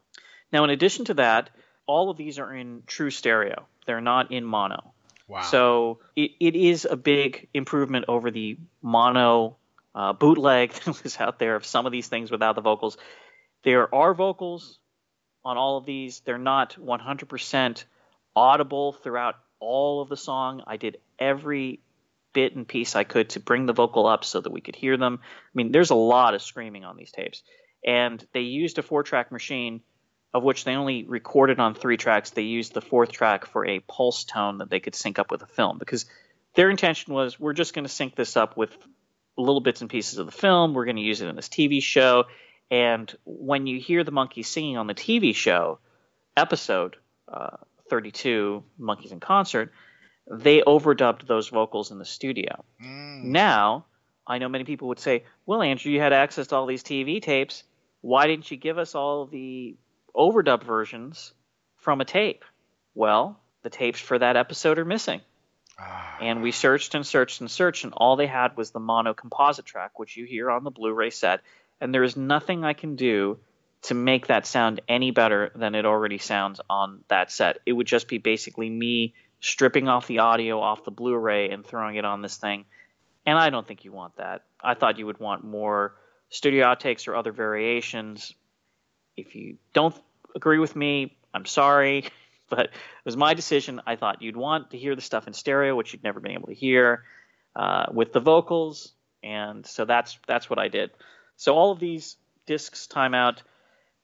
Now, in addition to that, all of these are in true stereo. They're not in mono. Wow. So it, it is a big improvement over the mono uh, bootleg [LAUGHS] that was out there of some of these things without the vocals. There are vocals on all of these. They're not 100% audible throughout all of the song. I did every bit and piece I could to bring the vocal up so that we could hear them. I mean, there's a lot of screaming on these tapes. And they used a four track machine of which they only recorded on three tracks. They used the fourth track for a pulse tone that they could sync up with the film because their intention was we're just going to sync this up with little bits and pieces of the film. We're going to use it in this TV show. And when you hear the Monkees singing on the TV show episode uh, 32, Monkees in Concert, they overdubbed those vocals in the studio. Mm. Now, I know many people would say, well, Andrew, you had access to all these TV tapes. Why didn't you give us all the overdub versions from a tape? Well, the tapes for that episode are missing. Ah. And we searched and searched and searched, and all they had was the mono composite track, which you hear on the Blu ray set. And there is nothing I can do to make that sound any better than it already sounds on that set. It would just be basically me stripping off the audio off the Blu ray and throwing it on this thing. And I don't think you want that. I thought you would want more studio outtakes or other variations. If you don't agree with me, I'm sorry, [LAUGHS] but it was my decision. I thought you'd want to hear the stuff in stereo, which you'd never been able to hear uh, with the vocals, and so that's that's what I did. So all of these discs time out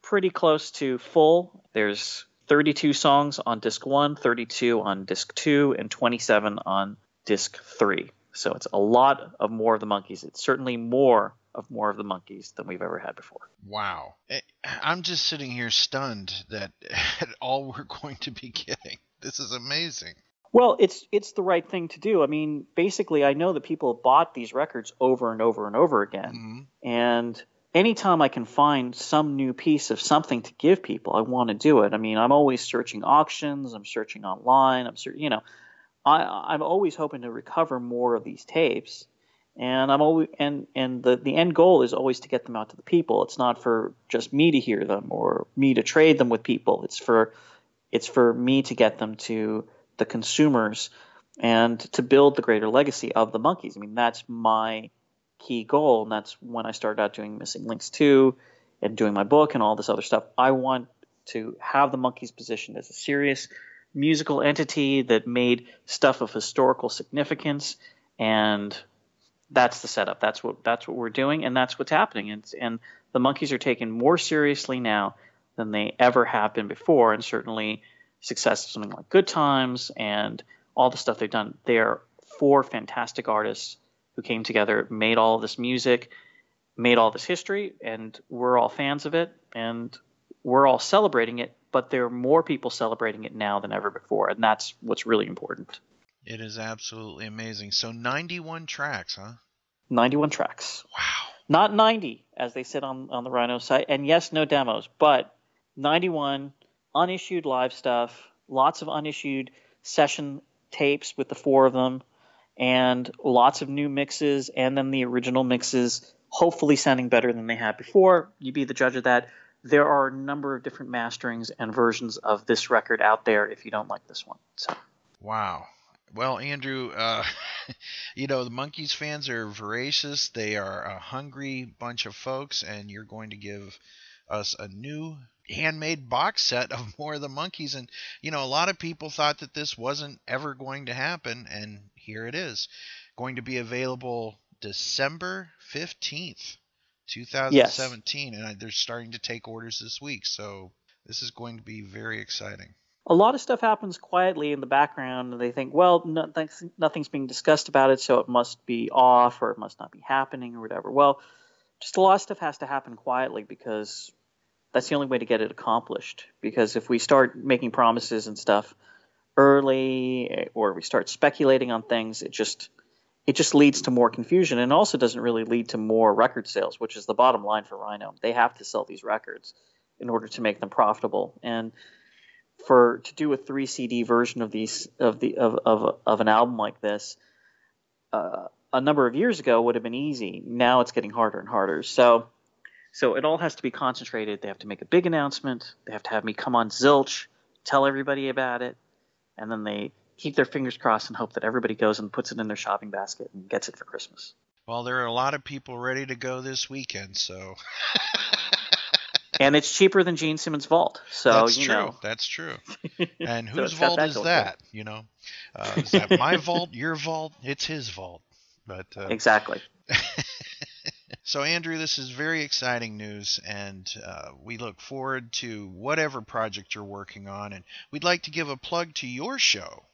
pretty close to full. There's 32 songs on disc 1, 32 on disc 2, and 27 on disc 3. So it's a lot of more of the Monkees. It's certainly more of more of the Monkees than we've ever had before. Wow. Eh, I'm just sitting here stunned that [LAUGHS] all we're going to be getting. This is amazing. Well, it's it's the right thing to do. I mean, basically, I know that people have bought these records over and over and over again, Mhm. and anytime I can find some new piece of something to give people, I want to do it. I mean, I'm always searching auctions, I'm searching online, I'm searching, you know, I I'm always hoping to recover more of these tapes, and I'm always and and the the end goal is always to get them out to the people. It's not for just me to hear them or me to trade them with people. It's for it's for me to get them to the consumers and to build the greater legacy of the Monkees. I mean, that's my key goal, and that's when I started out doing Missing Links 2 and doing my book and all this other stuff. I want to have the Monkees positioned as a serious musical entity that made stuff of historical significance, and that's the setup. That's what that's what we're doing, and that's what's happening. And, and the Monkees are taken more seriously now than they ever have been before, and certainly success of something like Good Times and all the stuff they've done. They are four fantastic artists who came together, made all this music, made all this history, and we're all fans of it, and we're all celebrating it. But there are more people celebrating it now than ever before, and that's what's really important. It is absolutely amazing. So 91 tracks, huh? 91 tracks. Wow. Not 90, as they said on, on the Rhino site. And yes, no demos, but 91 unissued live stuff, lots of unissued session tapes with the four of them, and lots of new mixes, and then the original mixes, hopefully sounding better than they had before. You be the judge of that. There are a number of different masterings and versions of this record out there if you don't like this one. So Wow. Well, Andrew, uh, [LAUGHS] you know, the Monkees fans are voracious. They are a hungry bunch of folks, and you're going to give us a new handmade box set of [LAUGHS] more of the Monkees. And you know a lot of people thought that this wasn't ever going to happen and here it is. Going to be available december 15th 2017 and I, they're starting to take orders this week. So this is going to be very exciting. A lot of stuff happens quietly in the background, and they think, well, nothing's being discussed about it, so it must be off or it must not be happening or whatever. Well, just a lot of stuff has to happen quietly because that's the only way to get it accomplished. Because if we start making promises and stuff early, or we start speculating on things, it just it just leads to more confusion, and also doesn't really lead to more record sales, which is the bottom line for Rhino. They have to sell these records in order to make them profitable, and for to do a three CD version of these of the of of, of an album like this, uh, a number of years ago would have been easy. Now it's getting harder and harder. So, so it all has to be concentrated. They have to make a big announcement. They have to have me come on Zilch, tell everybody about it, and then they keep their fingers crossed and hope that everybody goes and puts it in their shopping basket and gets it for Christmas. Well, there are a lot of people ready to go this weekend, so. and it's cheaper than Gene Simmons' vault. So that's you true. know, That's true. [LAUGHS] And So whose vault that is that? You know, uh, is that my [LAUGHS] vault? Your vault? It's his vault. But uh, exactly. [LAUGHS] so, Andrew, this is very exciting news, and uh, we look forward to whatever project you're working on. And we'd like to give a plug to your show,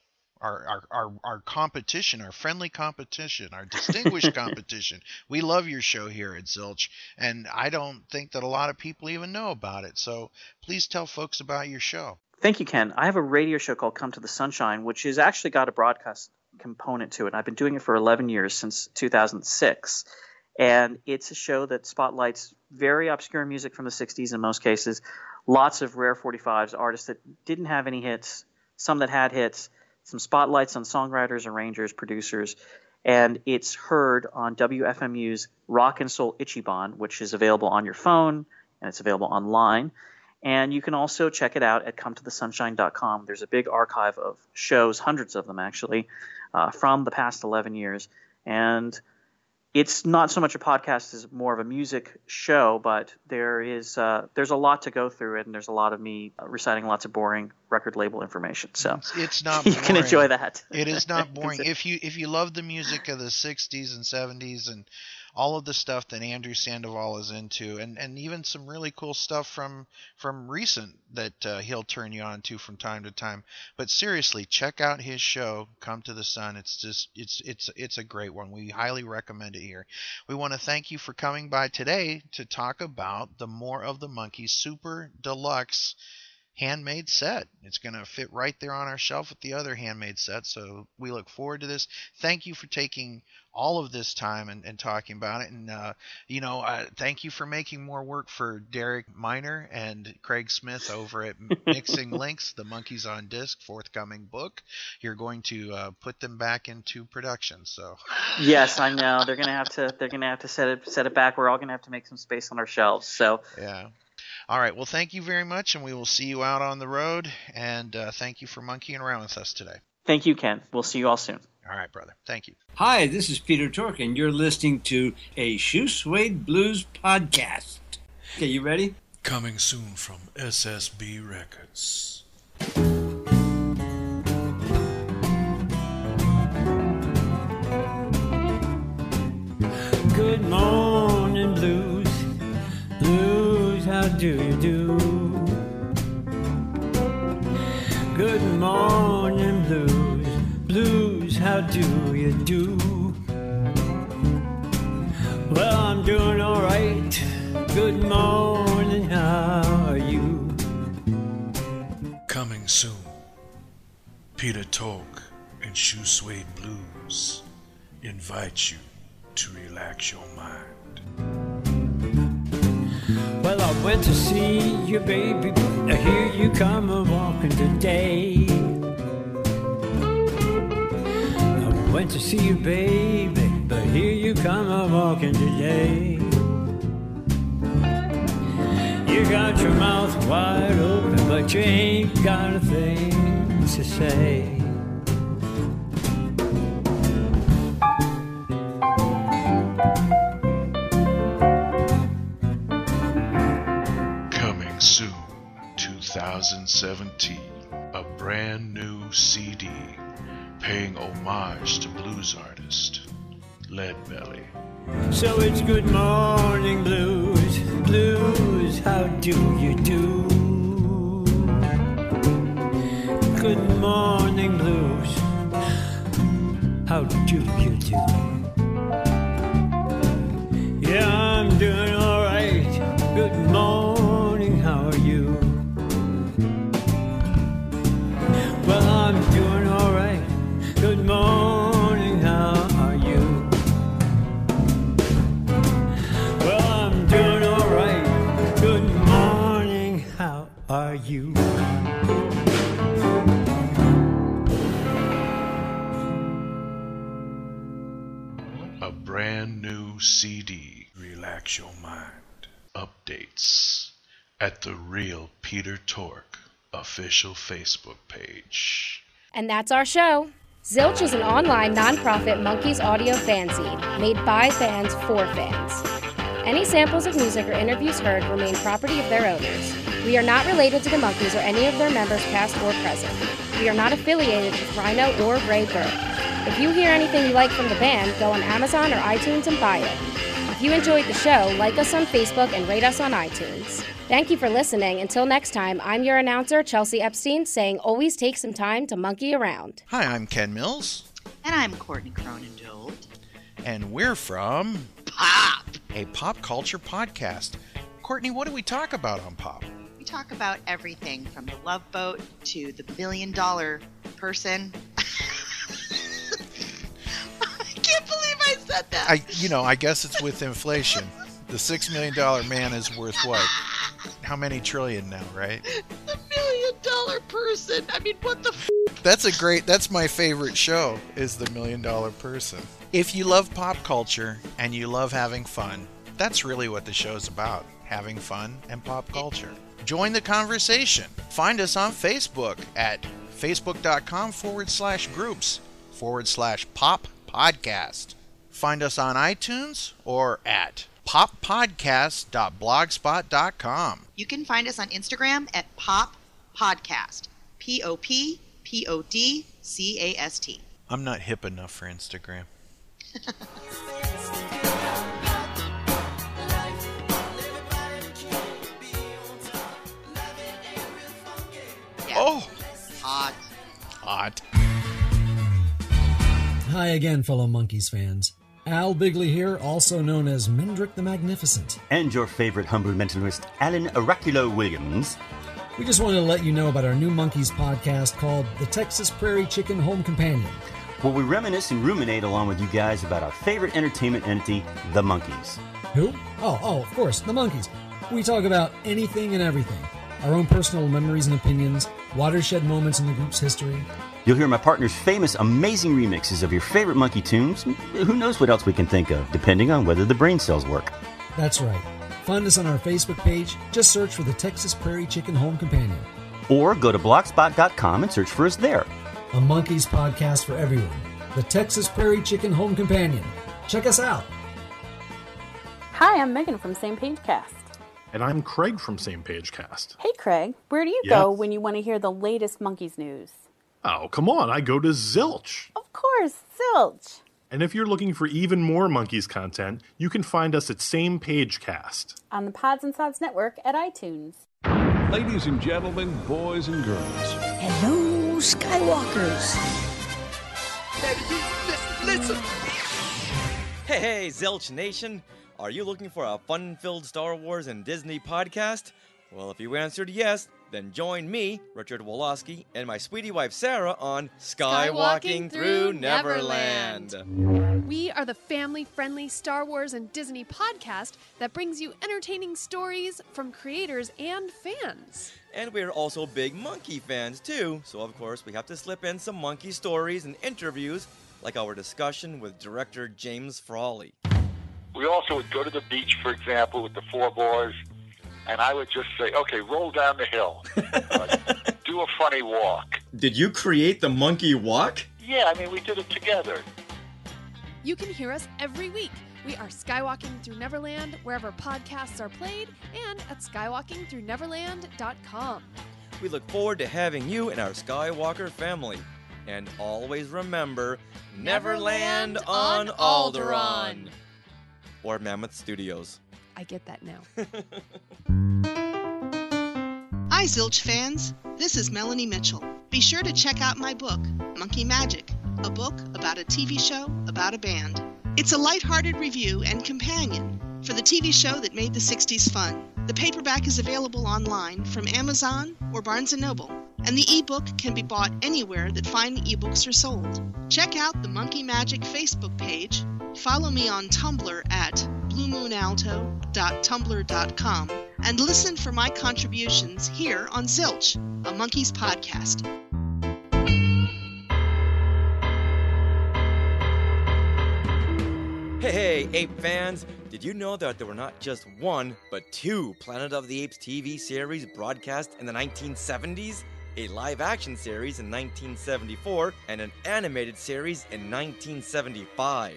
our our our, our competition, our friendly competition, our distinguished [LAUGHS] competition. We love your show here at Zilch, and I don't think that a lot of people even know about it. So, please tell folks about your show. Thank you, Ken. I have a radio show called Come to the Sunshine, which has actually got a broadcast component to it. I've been doing it for 11 years since 2006. And it's a show that spotlights very obscure music from the 60s in most cases, lots of rare 45s, artists that didn't have any hits, some that had hits, some spotlights on songwriters, arrangers, producers. And it's heard on WFMU's Rock and Soul Ichiban, which is available on your phone and it's available online. And you can also check it out at cometothesunshine.com. There's a big archive of shows, hundreds of them actually, uh, from the past 11 years. And it's not so much a podcast as more of a music show, but there is uh, there's a lot to go through it, and there's a lot of me reciting lots of boring record label information. So It's, it's not. [LAUGHS] you can enjoy that. It is not [LAUGHS] boring. if you if you love the music of the '60s and '70s and all of the stuff that Andrew Sandoval is into, and, and even some really cool stuff from from recent that uh, he'll turn you on to from time to time. But seriously, check out his show, Come to the Sun. It's just it's it's it's a great one. We highly recommend it here. We want to thank you for coming by today to talk about the More of the Monkey Super Deluxe handmade set. It's going to fit right there on our shelf with the other handmade sets. So we look forward to this. Thank you for taking all of this time and, and talking about it. And, uh, you know, uh, thank you for making more work for Derek Miner and Craig Smith over at [LAUGHS] Mixing Links, the Monkees on Disc forthcoming book. You're going to uh, put them back into production. So Yes, I know. They're gonna have to. They're gonna have to set it set it back. We're all gonna have to make some space on our shelves. So yeah. All right. Well, thank you very much, and we will see you out on the road. And uh, thank you for monkeying around with us today. thank you, Ken. We'll see you all soon. All right, brother. Thank you. Hi, this is Peter Tork, and you're listening to a Shoe Suede Blues podcast. Okay, you ready? Coming soon from SSB Records. Do you do? Good morning, blues. Blues, how do you do? Well, I'm doing alright. Good morning, how are you? Coming soon. Peter Tork and Shoe Suede Blues invite you to relax your mind. Went to see you, baby. Now here you come a walking today. I went to see you, baby, but here you come a walking today. You got your mouth wide open, but you ain't got a thing to say. 2017, a brand new CD paying homage to blues artist Leadbelly. So it's good morning blues, blues, how do you do? Good morning blues, how do you do? Your mind. Updates at the Real Peter Tork official Facebook page. And that's our show. Zilch is an online nonprofit Monkees audio fanzine made by fans for fans. Any samples of music or interviews heard remain property of their owners. We are not related to the Monkees or any of their members, past or present. We are not affiliated with Rhino or Ray. If you hear anything you like from the band, go on Amazon or iTunes and buy it. If you enjoyed the show, like us on Facebook and rate us on iTunes. Thank you for listening. Until next time, I'm your announcer, Chelsea Epstein, saying always take some time to monkey around. Hi, I'm Ken Mills, And I'm Courtney Cronendold. and we're from Pop! a pop culture podcast. Courtney, what do we talk about on Pop? We talk about everything from the love boat to the million dollar person. [LAUGHS] I, you know, I guess it's with inflation. The six million dollar man is worth what? How many trillion now, right? the million dollar person. I mean, what the f? That's a great. That's my favorite show. Is the Million Dollar Person. If you love pop culture and you love having fun, that's really what the show's about: having fun and pop culture. Join the conversation. Find us on Facebook at facebook.com forward slash groups forward slash pop podcast. Find us on iTunes or at poppodcast.blogspot.com. You can find us on Instagram at Pop Podcast. P O P P O D C A S T. I'm not hip enough for Instagram. [LAUGHS] Yeah. Oh, Hot. hot. Hi again, fellow Monkees fans. Al Bigley here, also known as Mendrick the Magnificent. and your favorite humble mentalist, Alan Araculo Williams. We just wanted to let you know about our new Monkees podcast called The Texas Prairie Chicken Home Companion. where we reminisce and ruminate along with you guys about our favorite entertainment entity, the Monkees. Who? Oh, oh, of course, the Monkees. We talk about anything and everything. Our own personal memories and opinions, watershed moments in the group's history. You'll hear my partner's famous, amazing remixes of your favorite monkey tunes. Who knows what else we can think of, depending on whether the brain cells work. That's right. Find us on our Facebook page. Just search for the Texas Prairie Chicken Home Companion. Or go to blogspot.com and search for us there. A Monkees podcast for everyone. The Texas Prairie Chicken Home Companion. Check us out. Hi, I'm Megan from Same Page Cast. And I'm Craig from Same Page Cast. Hey, Craig, where do you Yeah. go when you want to hear the latest Monkees news? Oh, come on, I go to Zilch. Of course, Zilch. And if you're looking for even more Monkees content, you can find us at Same Page Cast. On the Pods and Sods Network at iTunes. Ladies and gentlemen, boys and girls. Hello, Skywalkers. Listen! Hey, hey, Zilch Nation! Are you looking for a fun filled Star Wars and Disney podcast? Well, if you answered yes, then join me, Richard Woloski, and my sweetie wife Sarah on Skywalking, Through Neverland. We are the family friendly Star Wars and Disney podcast that brings you entertaining stories from creators and fans. And we're also big monkey fans too, so of course we have to slip in some monkey stories and interviews, like our discussion with director James Frawley. We also would go to the beach, for example, with the four boys, and I would just say, okay, roll down the hill. [LAUGHS] Like, do a funny walk. Did you create the monkey walk? Yeah, I mean, we did it together. You can hear us every week. We are Skywalking Through Neverland wherever podcasts are played and at skywalkingthroughneverland.com. We look forward to having you in our Skywalker family. And always remember Neverland on Alderaan. Or Mammoth Studios. I get that now. [LAUGHS] Hi, Zilch fans. This is Melanie Mitchell. Be sure to check out my book, Monkee Magic, a book about a TV show about a band. It's a lighthearted review and companion for the TV show that made the 60s fun. The paperback is available online from Amazon or Barnes & Noble, and the ebook can be bought anywhere that fine ebooks are sold. Check out the Monkee Magic Facebook page. Follow me on Tumblr at bluemoonalto.tumblr.com and listen for my contributions here on Zilch, a Monkees podcast. Hey, hey, ape fans! Did you know that there were not just one, but two Planet of the Apes TV series broadcast in the 1970s? A live action series in 1974 and an animated series in 1975.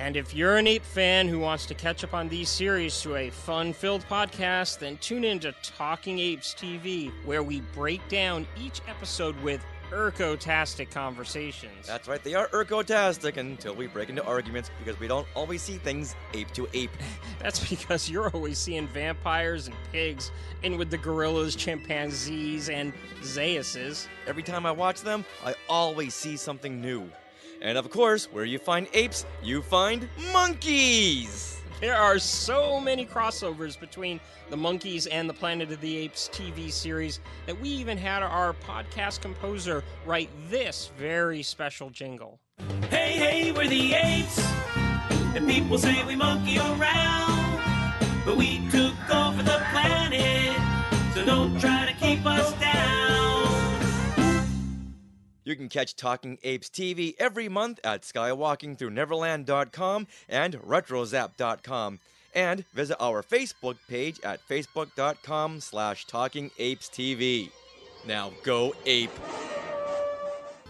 And if you're an ape fan who wants to catch up on these series through a fun filled podcast, then tune in to Talking Apes TV, where we break down each episode with Urko-tastic conversations. That's right, they are Urko-tastic until we break into arguments because we don't always see things ape to ape. [LAUGHS] That's because you're always seeing vampires and pigs, and with the gorillas, chimpanzees, and zeuses. Every time I watch them, I always see something new. And of course, where you find apes, you find monkeys! There are so many crossovers between the Monkees and the Planet of the Apes TV series that we even had our podcast composer write this very special jingle. Hey, hey, we're the apes. And people say we monkey around. But we took over the planet. So don't try to keep us down. You can catch Talking Apes TV every month at skywalkingthroughneverland.com and retrozap.com. And visit our Facebook page at facebook.com slash talkingapestv. Now go ape.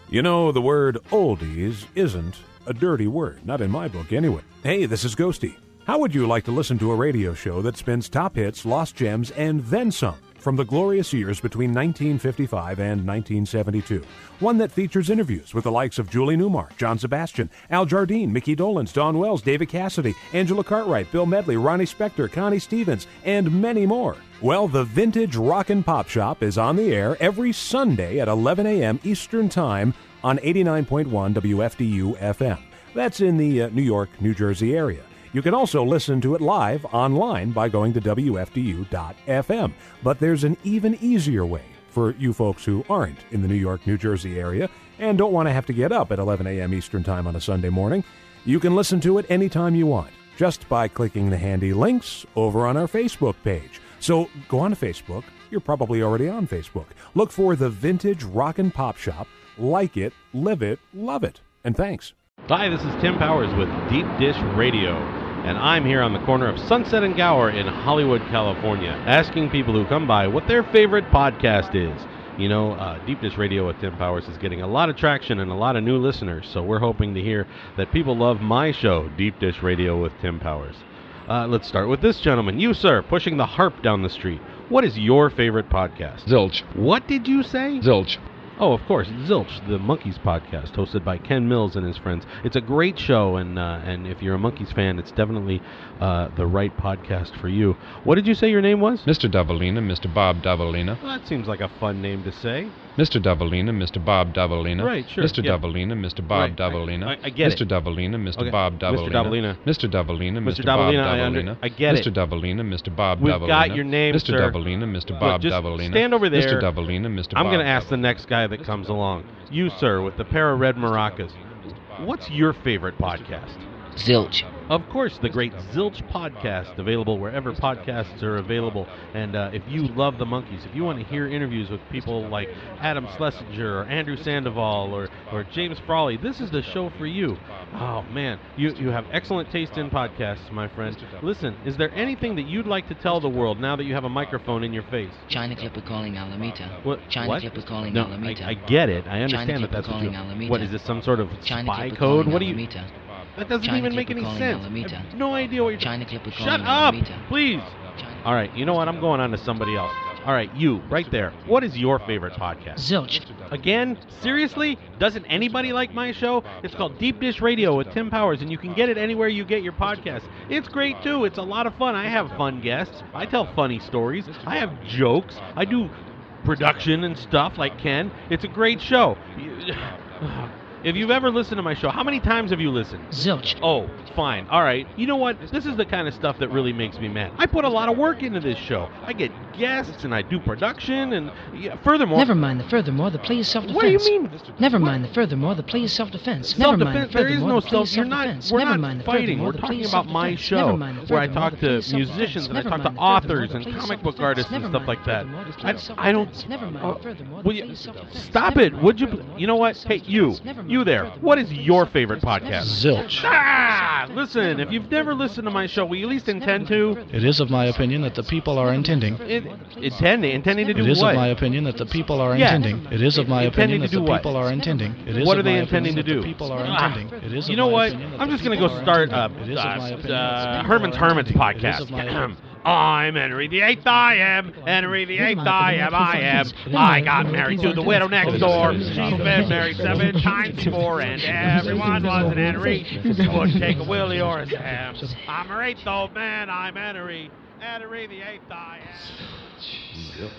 You know, the word oldies isn't a dirty word, not in my book anyway. Hey, this is Ghosty. How would you like to listen to a radio show that spins top hits, lost gems, and then some from the glorious years between 1955 and 1972? One that features interviews with the likes of Julie Newmar, John Sebastian, Al Jardine, Mickey Dolenz, Don Wells, David Cassidy, Angela Cartwright, Bill Medley, Ronnie Spector, Connie Stevens, and many more. Well, the Vintage Rock and Pop Shop is on the air every Sunday at 11 a.m. Eastern Time on 89.1 WFDU FM. That's in the uh, New York, New Jersey area. You can also listen to it live online by going to WFDU.FM. But there's an even easier way for you folks who aren't in the New York, New Jersey area and don't want to have to get up at 11 a.m. Eastern Time on a Sunday morning. You can listen to it anytime you want just by clicking the handy links over on our Facebook page. So go on to Facebook. You're probably already on Facebook. Look for the Vintage Rock and Pop Shop. Like it, live it, love it. And thanks. Hi, this is Tim Powers with Deep Dish Radio, and I'm here on the corner of Sunset and Gower in Hollywood, California, asking people who come by what their favorite podcast is. You know, uh, Deep Dish Radio with Tim Powers is getting a lot of traction and a lot of new listeners, so we're hoping to hear that people love my show, Deep Dish Radio with Tim Powers. Uh, let's start with this gentleman. You, sir, pushing the harp down the street. What is your favorite podcast? Zilch. What did you say? Zilch. Oh, of course, Zilch, the Monkees podcast, hosted by Ken Mills and his friends. It's a great show, and uh, and if you're a Monkees fan, it's definitely uh, the right podcast for you. What did you say your name was? Mr. Davalina, Mr. Bob Davalina. Well, that seems like a fun name to say. Mr. Davalina, Mr. Bob Davalina. Right, sure, Mr. yeah. Davalina, Mr. Bob Right, I- Davalina. I- I get Mr. it. Davalina, Mr. Okay, Bob Mr. Davalina. Davalina. Mr. Davalina, Mr. Mr. Bob Davalina, I under- I get Mr. it. Davalina, Mr. Bob We've Davalina. got your name, Mr. sir. Davalina, Mr. Look, Bob just Davalina. stand over there. Mr. Davalina, Mr. Bob. I'm going to ask the next guy that comes along. You, sir, with the pair of red maracas. What's your favorite podcast? Zilch. Of course, the great Zilch podcast, available wherever podcasts are available. And uh, if you love the Monkees, if you want to hear interviews with people like Adam Schlesinger or Andrew Sandoval or, or James Frawley, this is the show for you. Oh, man, you, you have excellent taste in podcasts, my friend. Listen, is there anything that you'd like to tell the world now that you have a microphone in your face? China Clipper calling Alameda. What? China what? Clipper calling no, Alameda. I, I get it. I China understand that that's what you. What is this? Some sort of China spy Clipper code? What do you? Alameda. That doesn't China even make any calling sense. I have no idea what you're. China Clipper Shut calling up, Alameda. please. All right, you know what? I'm going on to somebody else. All right, you right there. What is your favorite podcast? Zilch. Again, seriously, doesn't anybody like my show? It's called Deep Dish Radio with Tim Powers, and you can get it anywhere you get your podcasts. It's great too. It's a lot of fun. I have fun guests. I tell funny stories. I have jokes. I do production and stuff like Ken. It's a great show. [SIGHS] If you've ever listened to my show, how many times have you listened? Zilch. Oh, fine. All right. You know what? This is the kind of stuff that really makes me mad. I put a lot of work into this show. I get guests and I do production and yeah, furthermore. Never mind the furthermore, the play is self-defense. What do you mean? Never mind the furthermore, the play is self-defense. Never mind the. There is no the self. You're not. We're Never not mind fighting. We're the talking about my show, Never mind the where I talk to musicians and I talk to mind the furthermore, authors and comic book artists and stuff like that. furthermore, the plea I, I don't. Never mind Oh, furthermore, will the you- plea is self-defense. Stop it, would you? You know what? Hey, you, you there. What is your the plea is favorite podcast? Zilch. Ah, listen. If you've never listened to my show, you at least intend to? It is of my opinion that the people are intending. It, intending, intending to do what? It is what? of my opinion that the people are Yes. intending. It is of my Intending opinion that the what? people are intending. It is What are they intending to do? People are Ah. intending. It is You know what? I'm just going to go start uh, It is of my uh, opinion that the uh, Herman's Hermits intending. It is of podcast. [CLEARS THROAT] my I'm Henry the Eighth. I am Henry the Eighth. I am. I am. I got married to the widow next door. She's been married seven times before, and everyone was an Henry. Wouldn't take a Willie or a Sam. I'm her eighth old man. I'm Henry. Henry the Eighth. I am.